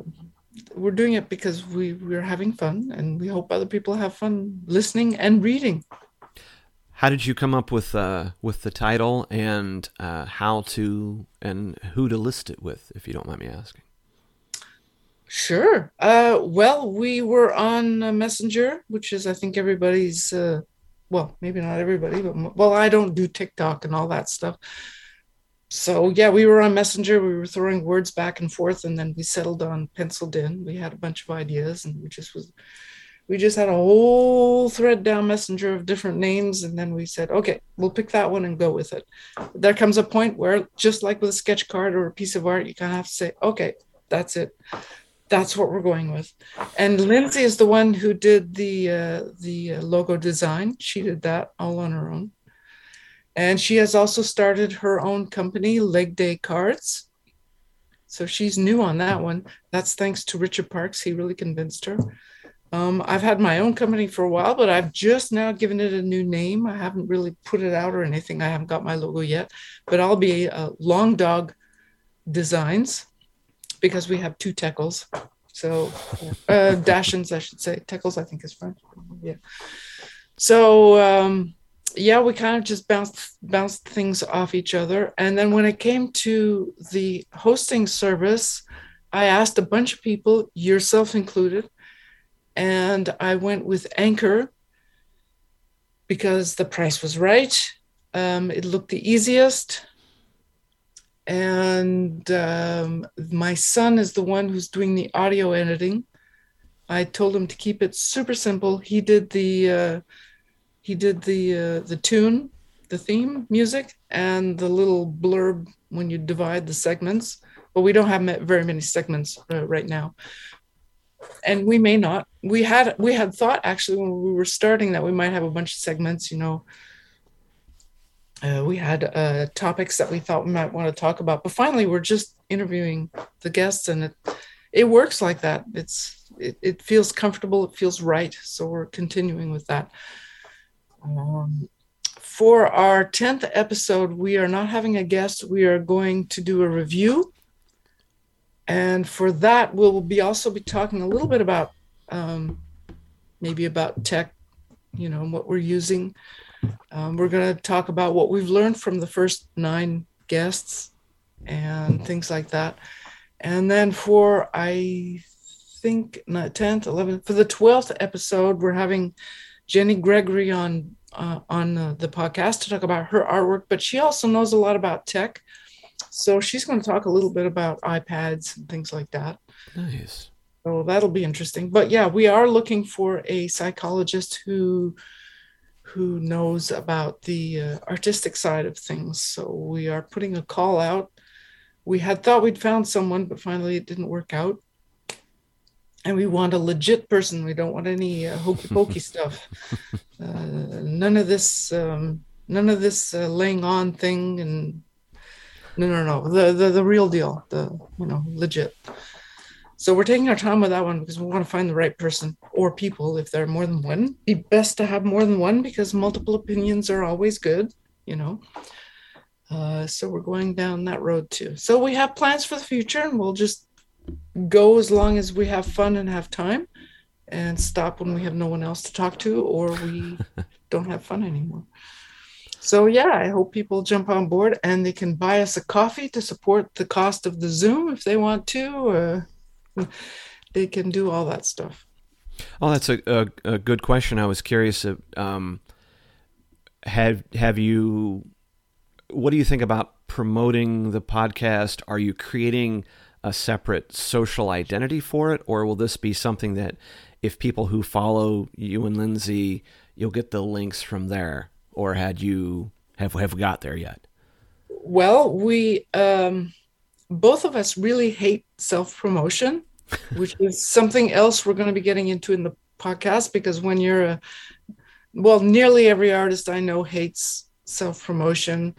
we're doing it because we, we're having fun and we hope other people have fun listening and reading. How did you come up with uh, with the title and uh, how to and who to list it with, if you don't mind me asking? Sure. Uh, well, we were on uh, Messenger, which is, I think, everybody's, uh, well, maybe not everybody, but well, I don't do TikTok and all that stuff. So, yeah, we were on Messenger. We were throwing words back and forth, and then we settled on Pencilled In. We had a bunch of ideas, and we just was, we just had a whole thread down Messenger of different names, and then we said, okay, we'll pick that one and go with it. There comes a point where, just like with a sketch card or a piece of art, you kind of have to say, okay, that's it that's what we're going with. And Lindsey is the one who did the uh, the uh, logo design. She did that all on her own. And she has also started her own company, Leg Day Cards. So she's new on that one. That's thanks to Richard Parks. He really convinced her. Um, I've had my own company for a while, but I've just now given it a new name. I haven't really put it out or anything. I haven't got my logo yet, but I'll be uh, Long Dog Designs because we have two Teckles. So uh, Dachshunds, I should say. Teckles, I think is French. Yeah. So um, yeah, we kind of just bounced bounced things off each other. And then when it came to the hosting service, I asked a bunch of people, yourself included, and I went with Anchor because the price was right. Um, it looked the easiest and um, my son is the one who's doing the audio editing. I told him to keep it super simple. He did the uh, he did the uh, the tune, the theme music, and the little blurb when you divide the segments. But we don't have very many segments uh, right now, and we may not. We had we had thought actually when we were starting that we might have a bunch of segments. You know, uh, we had uh, topics that we thought we might want to talk about, but finally we're just interviewing the guests, and it it works like that. It's it, it feels comfortable, it feels right, so we're continuing with that. Um, for our tenth episode, we are not having a guest. We are going to do a review, and for that, we'll be also be talking a little bit about um, maybe about tech, you know, what we're using. Um, we're going to talk about what we've learned from the first nine guests and things like that. And then for, I think, not 10th, 11th, for the 12th episode, we're having Jenny Gregory on uh, on uh, the podcast to talk about her artwork, but she also knows a lot about tech. So she's going to talk a little bit about iPads and things like that. Nice. So that'll be interesting. But yeah, we are looking for a psychologist who who knows about the uh, artistic side of things. So we are putting a call out. We had thought we'd found someone, but finally it didn't work out. And we want a legit person. We don't want any uh, hokey pokey stuff. Uh, none of this, um, none of this uh, laying on thing. And no, no, no, the, the the real deal. The you know legit. So we're taking our time with that one because we want to find the right person or people if there are more than one. Be best to have more than one because multiple opinions are always good, you know. Uh, so we're going down that road too. So we have plans for the future and we'll just go as long as we have fun and have time and stop when we have no one else to talk to or we don't have fun anymore. So yeah, I hope people jump on board and they can buy us a coffee to support the cost of the Zoom if they want to. Uh, they can do all that stuff. Oh, that's a, a, a good question. I was curious. Um, have have you? What do you think about promoting the podcast? Are you creating a separate social identity for it, or will this be something that, if people who follow you and Lindsey, you'll get the links from there, or had you have have we got there yet? Well, we um, both of us really hate self promotion, which is something else we're going to be getting into in the podcast because when you're a well, nearly every artist I know hates self promotion.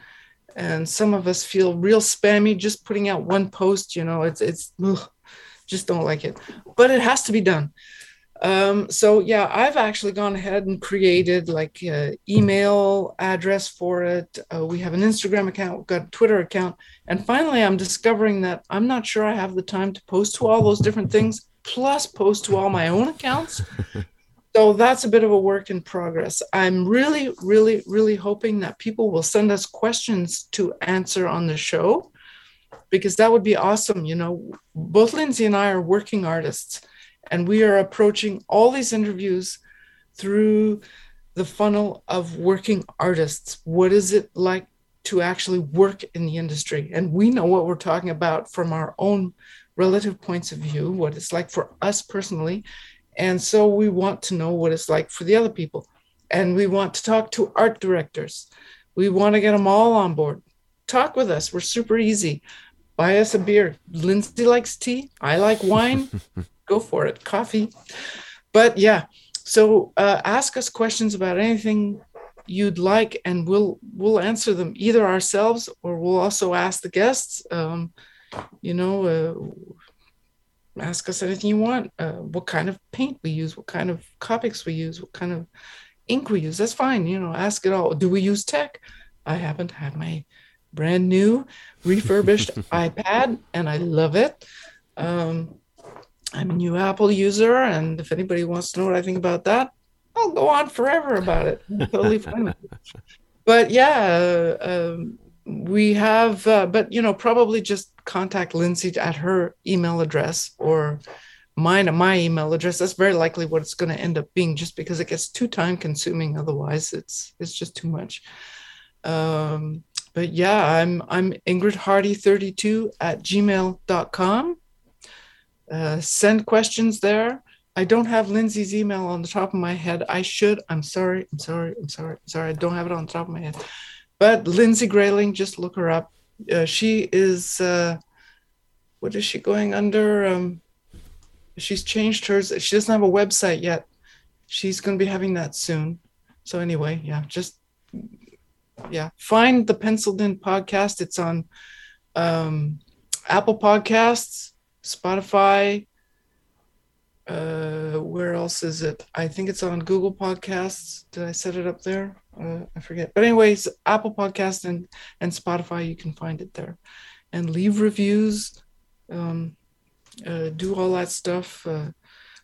And some of us feel real spammy just putting out one post, you know, it's, it's, ugh, just don't like it. But it has to be done. Um, so yeah, I've actually gone ahead and created like an email address for it. Uh, we have an Instagram account, we've got a Twitter account, and finally, I'm discovering that I'm not sure I have the time to post to all those different things, plus post to all my own accounts. so that's a bit of a work in progress. I'm really, really, really hoping that people will send us questions to answer on the show because that would be awesome. You know, both Lindsey and I are working artists and we are approaching all these interviews through the funnel of working artists. What is it like to actually work in the industry? And we know what we're talking about from our own relative points of view, what it's like for us personally. And so we want to know what it's like for the other people. And we want to talk to art directors. We want to get them all on board. Talk with us. We're super easy. Buy us a beer. Lindsey likes tea. I like wine. go for it coffee. But yeah so uh, ask us questions about anything you'd like and we'll we'll answer them either ourselves or we'll also ask the guests. Um, you know uh, ask us anything you want uh, what kind of paint we use what kind of copics we use what kind of ink we use. That's fine you know ask it all. Do we use tech? I happen to have my brand new refurbished ipad and i love it. Um, I'm a new Apple user, and if anybody wants to know what I think about that, I'll go on forever about it. I'm totally fine. But yeah, uh, um, we have, uh, but you know, probably just contact Lindsey at her email address or mine at my email address. That's very likely what it's going to end up being, just because it gets too time consuming. Otherwise, it's it's just too much. Um, but yeah, I'm I'm Ingrid Hardy 32 at gmail.com uh, send questions there. I don't have Lindsey's email on the top of my head. I should. I'm sorry. I'm sorry. I'm sorry. I'm sorry. I don't have it on top of my head. But Lindsey Greyling, just look her up. Uh, she is, uh, what is she going under? Um, she's changed hers. She doesn't have a website yet. She's going to be having that soon. So, anyway, yeah, just, yeah, find the Pencilled In podcast. It's on um, Apple Podcasts Spotify. Uh, where else is it? I think it's on Google Podcasts. Did I set it up there? Uh, I forget. But anyways, Apple Podcast and and Spotify, you can find it there, and leave reviews. Um, uh, do all that stuff. Uh,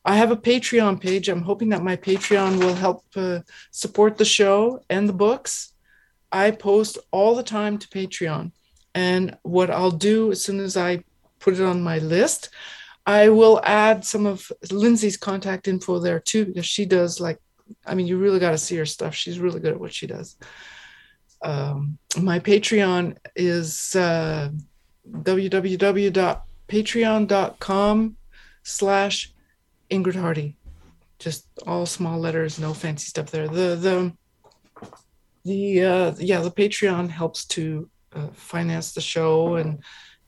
I have a Patreon page. I'm hoping that my Patreon will help uh, support the show and the books. I post all the time to Patreon. And what I'll do as soon as I put it on my list. I will add some of Lindsey's contact info there too, because she does like, I mean, you really got to see her stuff. She's really good at what she does. Um, my Patreon is uh, www.patreon.com slash Ingrid Hardy. Just all small letters, no fancy stuff there. The, the, the, uh, yeah, the Patreon helps to uh, finance the show and,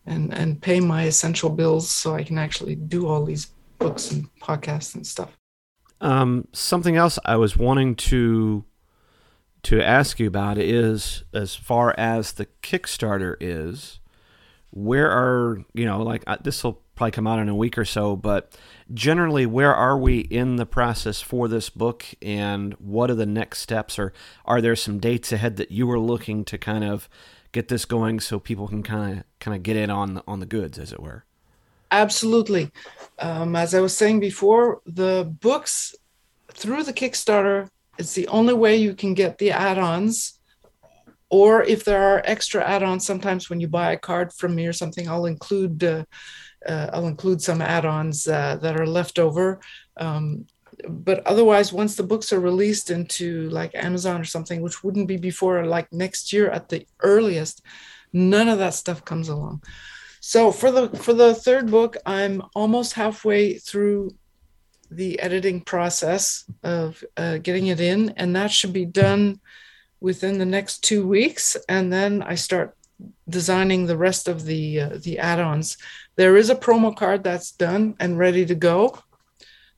and and pay my essential bills so I can actually do all these books and podcasts and stuff. Um, something else I was wanting to to ask you about is as far as the Kickstarter is, where are you know like uh, this will probably come out in a week or so, but generally where are we in the process for this book and what are the next steps or are there some dates ahead that you were looking to kind of get this going so people can kind of kind of get in on on the goods, as it were. Absolutely. Um, as I was saying before, the books through the Kickstarter, it's the only way you can get the add-ons. Or if there are extra add-ons, sometimes when you buy a card from me or something, I'll include uh, uh, I'll include some add-ons uh, that are left over. Um, but otherwise, once the books are released into like Amazon or something, which wouldn't be before like next year at the earliest, none of that stuff comes along. So for the for the third book, I'm almost halfway through the editing process of uh, getting it in, and that should be done within the next two weeks. And then I start designing the rest of the uh, the add-ons. There is a promo card that's done and ready to go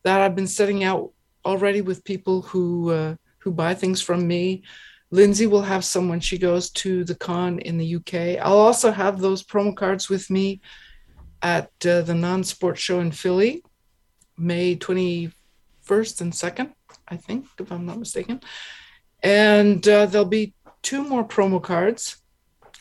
that I've been setting out already with people who uh, who buy things from me. Lindsay will have some when she goes to the con in the UK. I'll also have those promo cards with me at uh, the non-sport show in Philly, May 21st and second, I think, if I'm not mistaken. And uh, there'll be two more promo cards,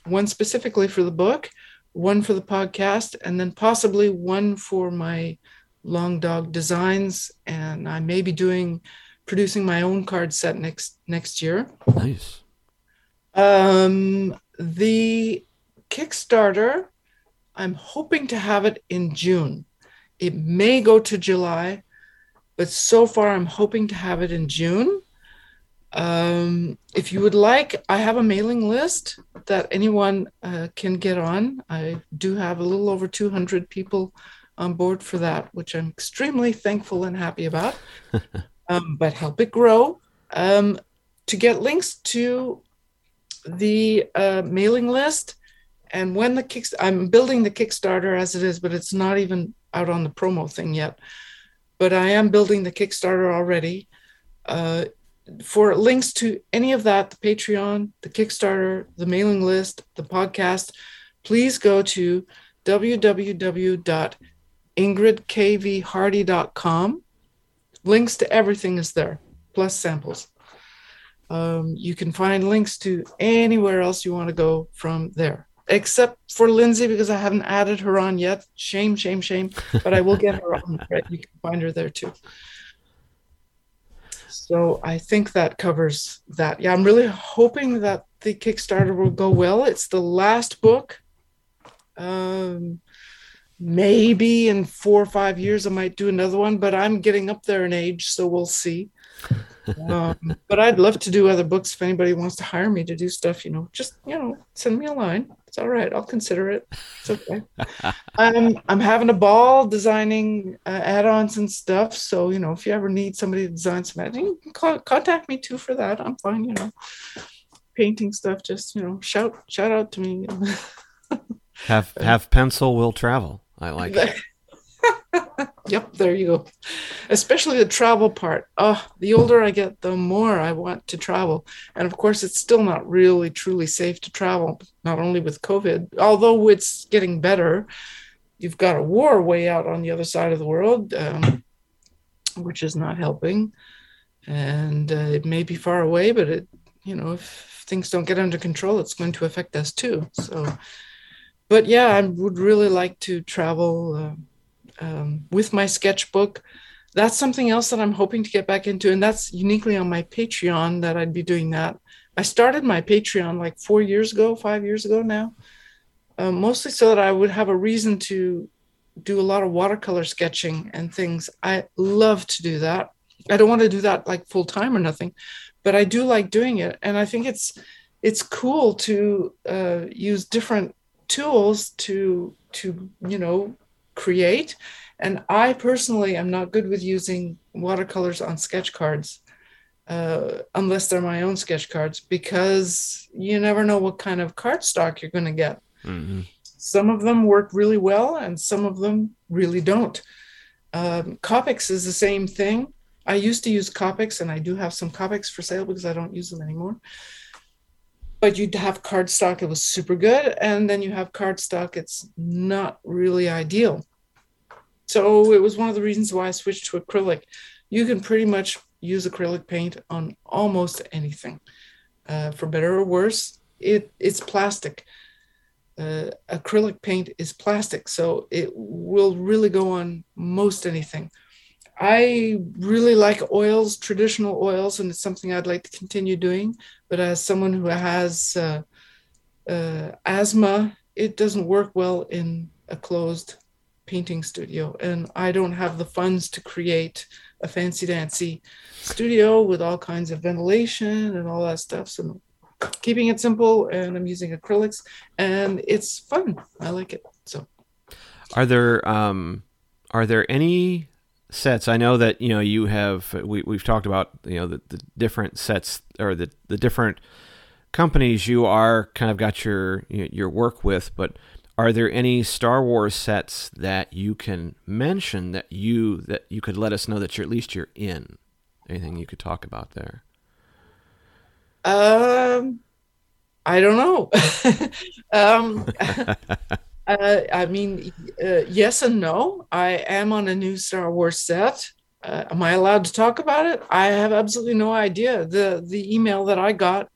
one specifically for the book, one for the podcast, and then possibly one for my long dog designs. And I may be doing producing my own card set next next year. Nice. Um, the Kickstarter, I'm hoping to have it in June. It may go to July, but so far I'm hoping to have it in June. Um, if you would like, I have a mailing list that anyone uh, can get on. I do have a little over 200 people on board for that, which I'm extremely thankful and happy about. um, but help it grow. Um, to get links to the uh, mailing list and when the kick i'm building the kickstarter as it is but it's not even out on the promo thing yet but i am building the kickstarter already uh, for links to any of that the patreon the kickstarter the mailing list the podcast please go to www.ingridkvhardy.com links to everything is there plus samples um, you can find links to anywhere else you want to go from there, except for Lindsey because I haven't added her on yet. Shame, shame, shame. But I will get her on. Right? You can find her there too. So I think that covers that. Yeah, I'm really hoping that the Kickstarter will go well. It's the last book. Um, maybe in four or five years I might do another one, but I'm getting up there in age, so we'll see um, but I'd love to do other books if anybody wants to hire me to do stuff. You know, just you know, send me a line. It's all right. I'll consider it. It's okay. I'm I'm having a ball designing uh, add-ons and stuff. So you know, if you ever need somebody to design some add contact me too for that. I'm fine. You know, painting stuff. Just you know, shout shout out to me. have have pencil will travel. I like it. yep, there you go. Especially the travel part. Oh, the older I get, the more I want to travel. And of course, it's still not really truly safe to travel, not only with COVID, although it's getting better. You've got a war way out on the other side of the world, um, which is not helping. And uh, it may be far away, but it, you know, if things don't get under control, it's going to affect us too. So, but yeah, I would really like to travel. Uh, um, with my sketchbook. That's something else that I'm hoping to get back into, and that's uniquely on my Patreon that I'd be doing that. I started my Patreon like four years ago, five years ago now, uh, mostly so that I would have a reason to do a lot of watercolor sketching and things. I love to do that. I don't want to do that like full time or nothing, but I do like doing it, and I think it's it's cool to uh, use different tools to to you know create. And I personally am not good with using watercolors on sketch cards uh, unless they're my own sketch cards because you never know what kind of cardstock you're going to get. Mm-hmm. Some of them work really well and some of them really don't. Um, Copics is the same thing. I used to use Copics and I do have some Copics for sale because I don't use them anymore but you'd have cardstock, it was super good. And then you have cardstock, it's not really ideal. So it was one of the reasons why I switched to acrylic. You can pretty much use acrylic paint on almost anything. Uh, for better or worse, it, it's plastic. Uh, acrylic paint is plastic, so it will really go on most anything. I really like oils, traditional oils, and it's something I'd like to continue doing. But as someone who has uh, uh, asthma, it doesn't work well in a closed painting studio. And I don't have the funds to create a fancy dancy studio with all kinds of ventilation and all that stuff. So keeping it simple, and I'm using acrylics, and it's fun. I like it. So, are there um, are there any sets. I know that you know you have we we've talked about you know the, the different sets or the the different companies you are kind of got your your work with, but are there any Star Wars sets that you can mention that you that you could let us know that you're at least you're in? Anything you could talk about there? Um, I don't know. um, uh, I mean, uh, yes and no. I am on a new Star Wars set. Uh, am I allowed to talk about it? I have absolutely no idea. the The email that I got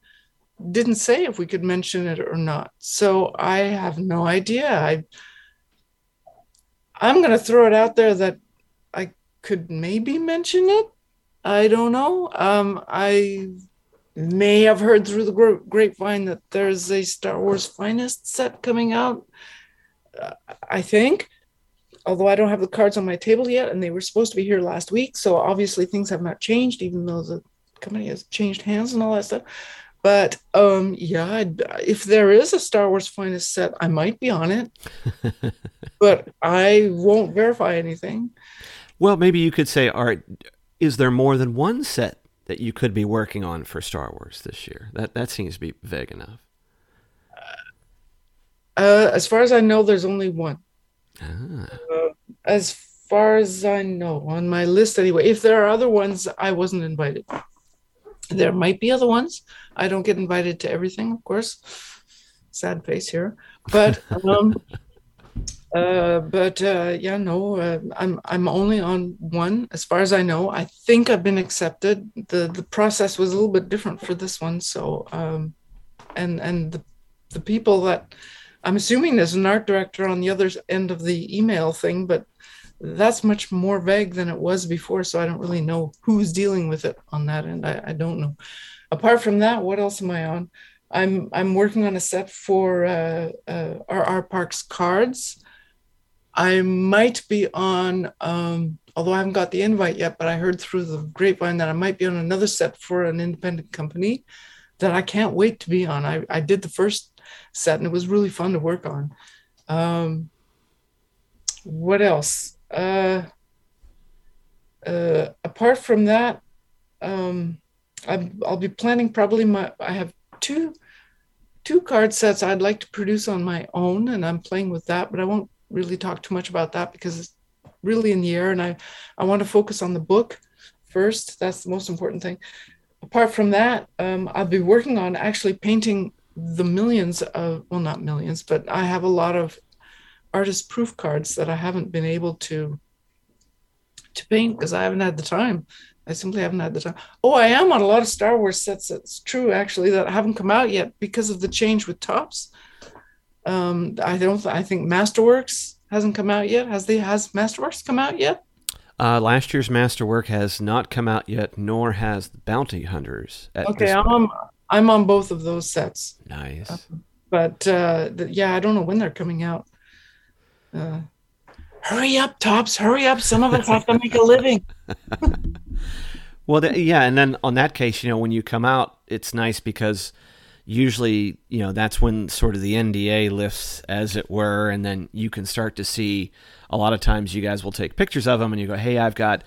didn't say if we could mention it or not, so I have no idea. I I'm going to throw it out there that I could maybe mention it. I don't know. Um, I may have heard through the grapevine that there's a Star Wars Finest set coming out. I think, although I don't have the cards on my table yet, and they were supposed to be here last week. So obviously things have not changed, even though the company has changed hands and all that stuff. But um, yeah, I'd, if there is a Star Wars Finest set, I might be on it, but I won't verify anything. Well, maybe you could say, all right, is there more than one set that you could be working on for Star Wars this year? That that seems to be vague enough. Uh, as far as I know, there's only one. Ah. Uh, as far as I know, on my list anyway. If there are other ones, I wasn't invited. There might be other ones. I don't get invited to everything, of course. Sad face here, but um, uh, but uh, yeah, no, uh, I'm I'm only on one as far as I know. I think I've been accepted. the The process was a little bit different for this one, so um, and and the the people that I'm assuming there's an art director on the other end of the email thing, but that's much more vague than it was before. So I don't really know who's dealing with it on that end. I, I don't know. Apart from that, what else am I on? I'm I'm working on a set for uh, uh, RR Parks cards. I might be on, um, although I haven't got the invite yet, but I heard through the grapevine that I might be on another set for an independent company that I can't wait to be on. I, I did the first set and it was really fun to work on. Um, what else? uh, uh, apart from that, um, i will be planning probably my. I have two two card sets I'd like to produce on my own, and I'm playing with that, but I won't really talk too much about that because it's really in the air, and I I want to focus on the book first. That's the most important thing. Apart from that, um, I'll be working on actually painting the millions of well, not millions, but I have a lot of artist proof cards that I haven't been able to to paint because I haven't had the time. I simply haven't had the time. Oh, I am on a lot of Star Wars sets. It's true, actually, that haven't come out yet because of the change with Topps Um, I don't. I think Masterworks hasn't come out yet. Has the has Masterworks come out yet? Uh, last year's Masterwork has not come out yet, nor has Bounty Hunters. okay, I'm I'm on both of those sets. Nice. Uh, but uh, the, yeah, I don't know when they're coming out. Uh, hurry up, Topps! hurry up. Some of us have to make a living. well, the, yeah. And then on that case, you know, when you come out, it's nice because usually, you know, that's when sort of the NDA lifts, as it were. And then you can start to see a lot of times you guys will take pictures of them and you go, hey, I've got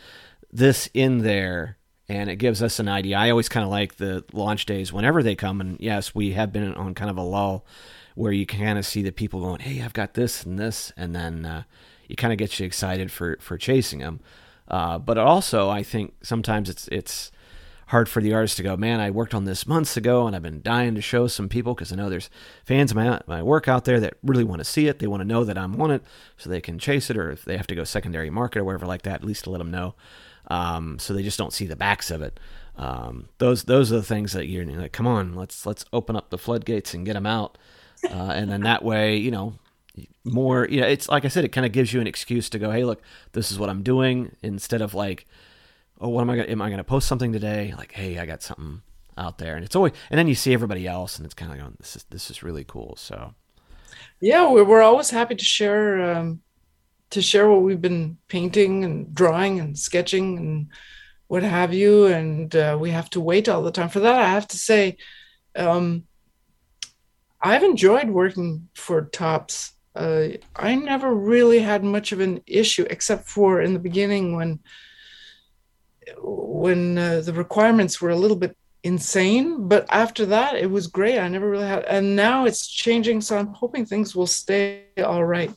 this in there and it gives us an idea. I always kind of like the launch days whenever they come, and yes, we have been on kind of a lull where you kind of see the people going, "Hey, I've got this and this," and then uh, you kind of gets you excited for for chasing them. Uh, but also, I think sometimes it's it's hard for the artist to go, "Man, I worked on this months ago, and I've been dying to show some people because I know there's fans of my my work out there that really want to see it. They want to know that I'm on it, so they can chase it, or if they have to go secondary market or whatever like that, at least to let them know." Um, so they just don't see the backs of it. Um, those those are the things that you're like, come on, let's let's open up the floodgates and get them out uh, and then that way, you know, more. You know, it's like I said, it kind of gives you an excuse to go, hey, look, this is what I'm doing, instead of like, oh, what am I gonna? Am I gonna post something today? Like, hey, I got something out there, and it's always, and then you see everybody else, and it's kind of going, this is this is really cool. So, yeah, we're we're always happy to share. Um, to share what we've been painting and drawing and sketching and what have you and uh, we have to wait all the time for that i have to say um, I've enjoyed working for Topps. Uh, I never really had much of an issue, except for in the beginning when when uh, the requirements were a little bit insane. But after that, it was great. I never really had, and now it's changing. So I'm hoping things will stay all right.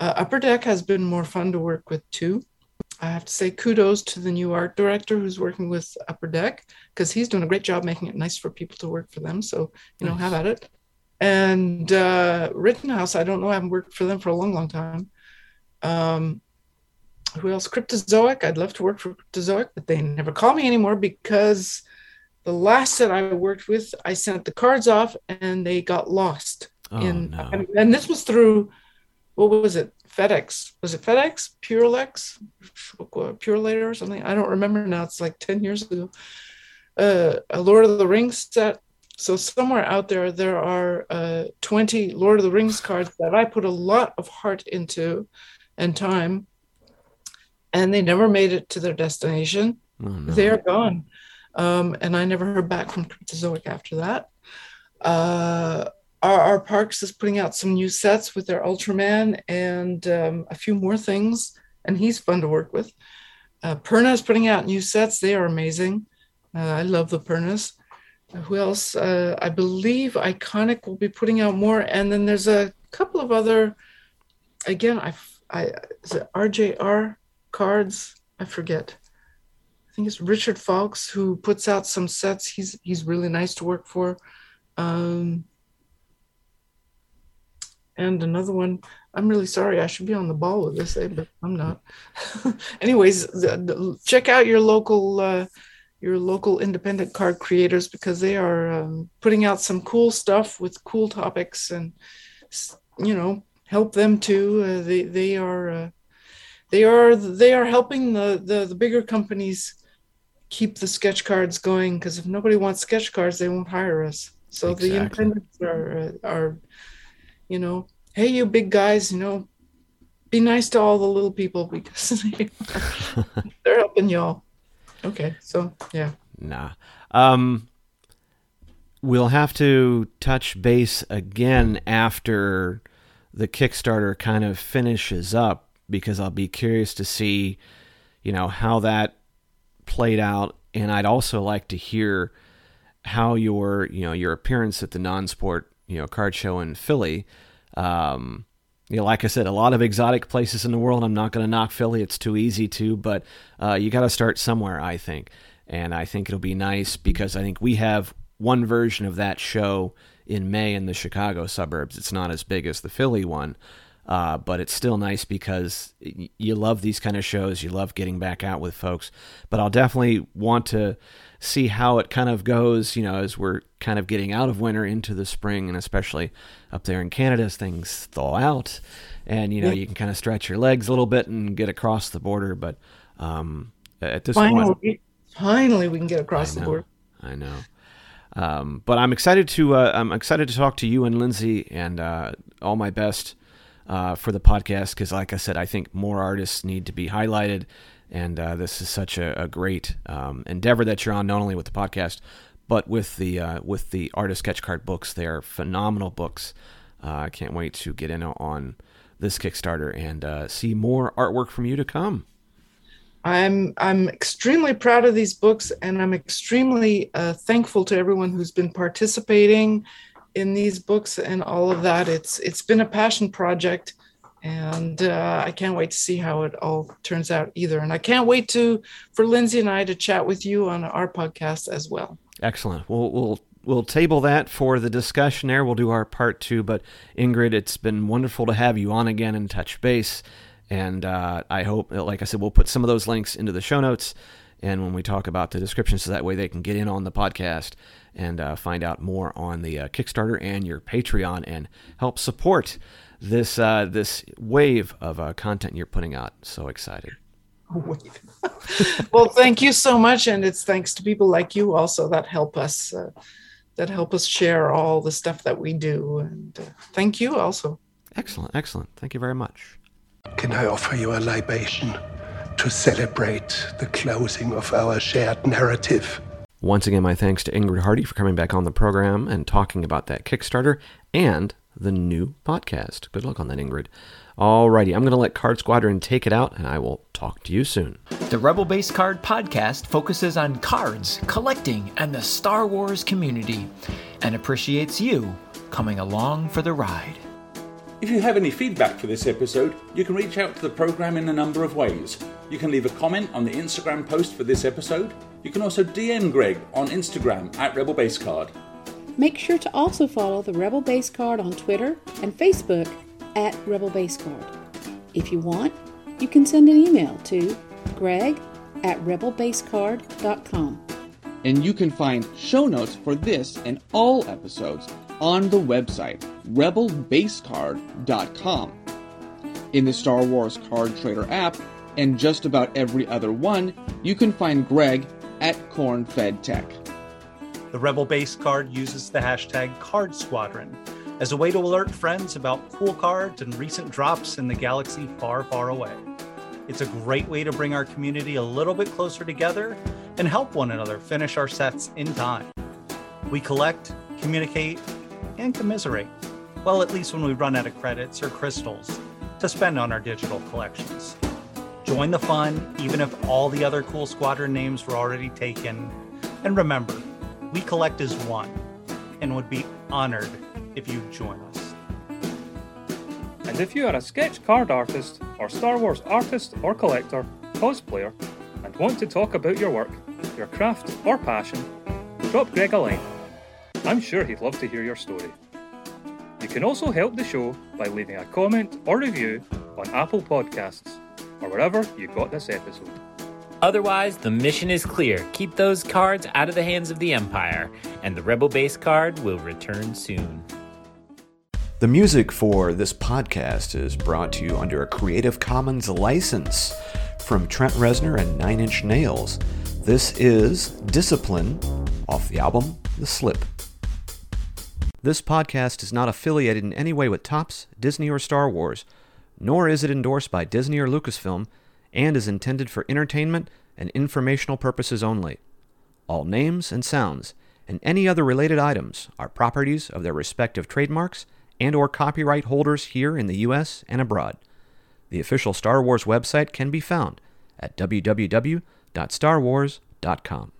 Uh, Upper Deck has been more fun to work with too. I have to say kudos to the new art director who's working with Upper Deck because he's doing a great job making it nice for people to work for them. So you know, nice. have at it and uh, Rittenhouse. I don't know. I haven't worked for them for a long, long time. Um, who else? Cryptozoic. I'd love to work for Cryptozoic, but they never call me anymore because the last set I worked with, I sent the cards off and they got lost. Oh, in, no. and, and this was through, what was it? FedEx. Was it FedEx? Purelex? Purolator or something? I don't remember now. It's like 10 years ago. Uh, a Lord of the Rings set. So somewhere out there, there are uh, 20 Lord of the Rings cards that I put a lot of heart into and time, and they never made it to their destination. Oh, no. They are gone. Um, and I never heard back from Cryptozoic after that. Uh, our, our Parks is putting out some new sets with their Ultraman and um, a few more things, and he's fun to work with. Uh, Perna is putting out new sets. They are amazing. Uh, I love the Pernas. Uh, who else? Uh, I believe Iconic will be putting out more, and then there's a couple of other. Again, I, I is it RJR cards? I forget. I think it's Richard Falks who puts out some sets. He's he's really nice to work for. Um, and another one. I'm really sorry. I should be on the ball with this, eh, but I'm not. Anyways, the, the, check out your local uh, your local independent card creators because they are um, putting out some cool stuff with cool topics, and you know help them too. Uh, they they are uh, they are they are helping the, the the bigger companies keep the sketch cards going because if nobody wants sketch cards, they won't hire us. So Exactly. the independents are uh, are you know, hey, you big guys, you know, be nice to all the little people because they they're helping y'all. Okay, so yeah. Nah. Um, we'll have to touch base again after the Kickstarter kind of finishes up because I'll be curious to see, you know, how that played out, and I'd also like to hear how your, you know, your appearance at the non-sport, you know, card show in Philly. Um, you know, like I said, a lot of exotic places in the world. I'm not going to knock Philly; it's too easy to. But uh, you got to start somewhere, I think. And I think it'll be nice because I think we have one version of that show in May in the Chicago suburbs. It's not as big as the Philly one, uh, but it's still nice because you love these kind of shows. You love getting back out with folks. But I'll definitely want to see how it kind of goes, you know, as we're kind of getting out of winter into the spring, and especially up there in Canada as things thaw out, and you know Yeah. you can kind of stretch your legs a little bit and get across the border. But um, at this point, Finally, finally, we can get across I the border. I know. Um, but I'm excited to uh, I'm excited to talk to you and Lindsey, and uh, all my best uh, for the podcast because, like I said, I think more artists need to be highlighted, and uh, this is such a, a great um, endeavor that you're on, not only with the podcast, but with the uh, with the artist sketch card books. They are phenomenal books. Uh, I can't wait to get in on this Kickstarter and uh, see more artwork from you to come. I'm I'm extremely proud of these books, and I'm extremely uh, thankful to everyone who's been participating in these books and all of that. It's it's been a passion project, and uh, I can't wait to see how it all turns out either. And I can't wait to for Lindsey and I to chat with you on our podcast as well. Excellent. We'll we'll we'll table that for the discussion there. We'll do our part two. But Ingrid, it's been wonderful to have you on again and touch base. And uh, I hope, like I said, we'll put some of those links into the show notes. And when we talk about the description, so that way they can get in on the podcast and uh, find out more on the uh, Kickstarter and your Patreon and help support this uh, this wave of uh, content you're putting out. So excited. well, thank you so much, and it's thanks to people like you also that help us uh, that help us share all the stuff that we do. And uh, thank you also. Excellent, excellent. Thank you very much. Can I offer you a libation to celebrate the closing of our shared narrative? Once again, my thanks to Ingrid Hardy for coming back on the program and talking about that Kickstarter and the new podcast. Good luck on that, Ingrid. Alrighty, I'm going to let Card Squadron take it out, and I will talk to you soon. The Rebel Base Card podcast focuses on cards, collecting, and the Star Wars community, and appreciates you coming along for the ride. If you have any feedback for this episode, you can reach out to the program in a number of ways. You can leave a comment on the Instagram post for this episode. You can also DM Greg on Instagram at Rebel Base Card. Make sure to also follow the Rebel Base Card on Twitter and Facebook at Rebel Base Card. If you want, you can send an email to greg at rebelbasecard.com. And you can find show notes for this and all episodes on the website rebelbasecard.com. In the Star Wars Card Trader app and just about every other one, you can find Greg at CornFed Tech. The Rebel Base card uses the hashtag Card Squadron as a way to alert friends about cool cards and recent drops in the galaxy far, far away. It's a great way to bring our community a little bit closer together and help one another finish our sets in time. We collect, communicate, and commiserate. Well, at least when we run out of credits or crystals to spend on our digital collections. Join the fun, even if all the other cool squadron names were already taken. And remember, we collect as one and would be honored if you join us. And if you are a sketch card artist, or Star Wars artist or collector, cosplayer, and want to talk about your work, your craft, or passion, drop Greg a line. I'm sure he'd love to hear your story. You can also help the show by leaving a comment or review on Apple Podcasts or wherever you got this episode. Otherwise, the mission is clear. Keep those cards out of the hands of the Empire, and the Rebel Base card will return soon. The music for this podcast is brought to you under a Creative Commons license from Trent Reznor and Nine Inch Nails. This is Discipline off the album The Slip. This podcast is not affiliated in any way with Topps, Disney, or Star Wars, nor is it endorsed by Disney or Lucasfilm, and is intended for entertainment and informational purposes only. All names and sounds and any other related items are properties of their respective trademarks and or copyright holders here in the US and abroad. The official Star Wars website can be found at www.starwars.com.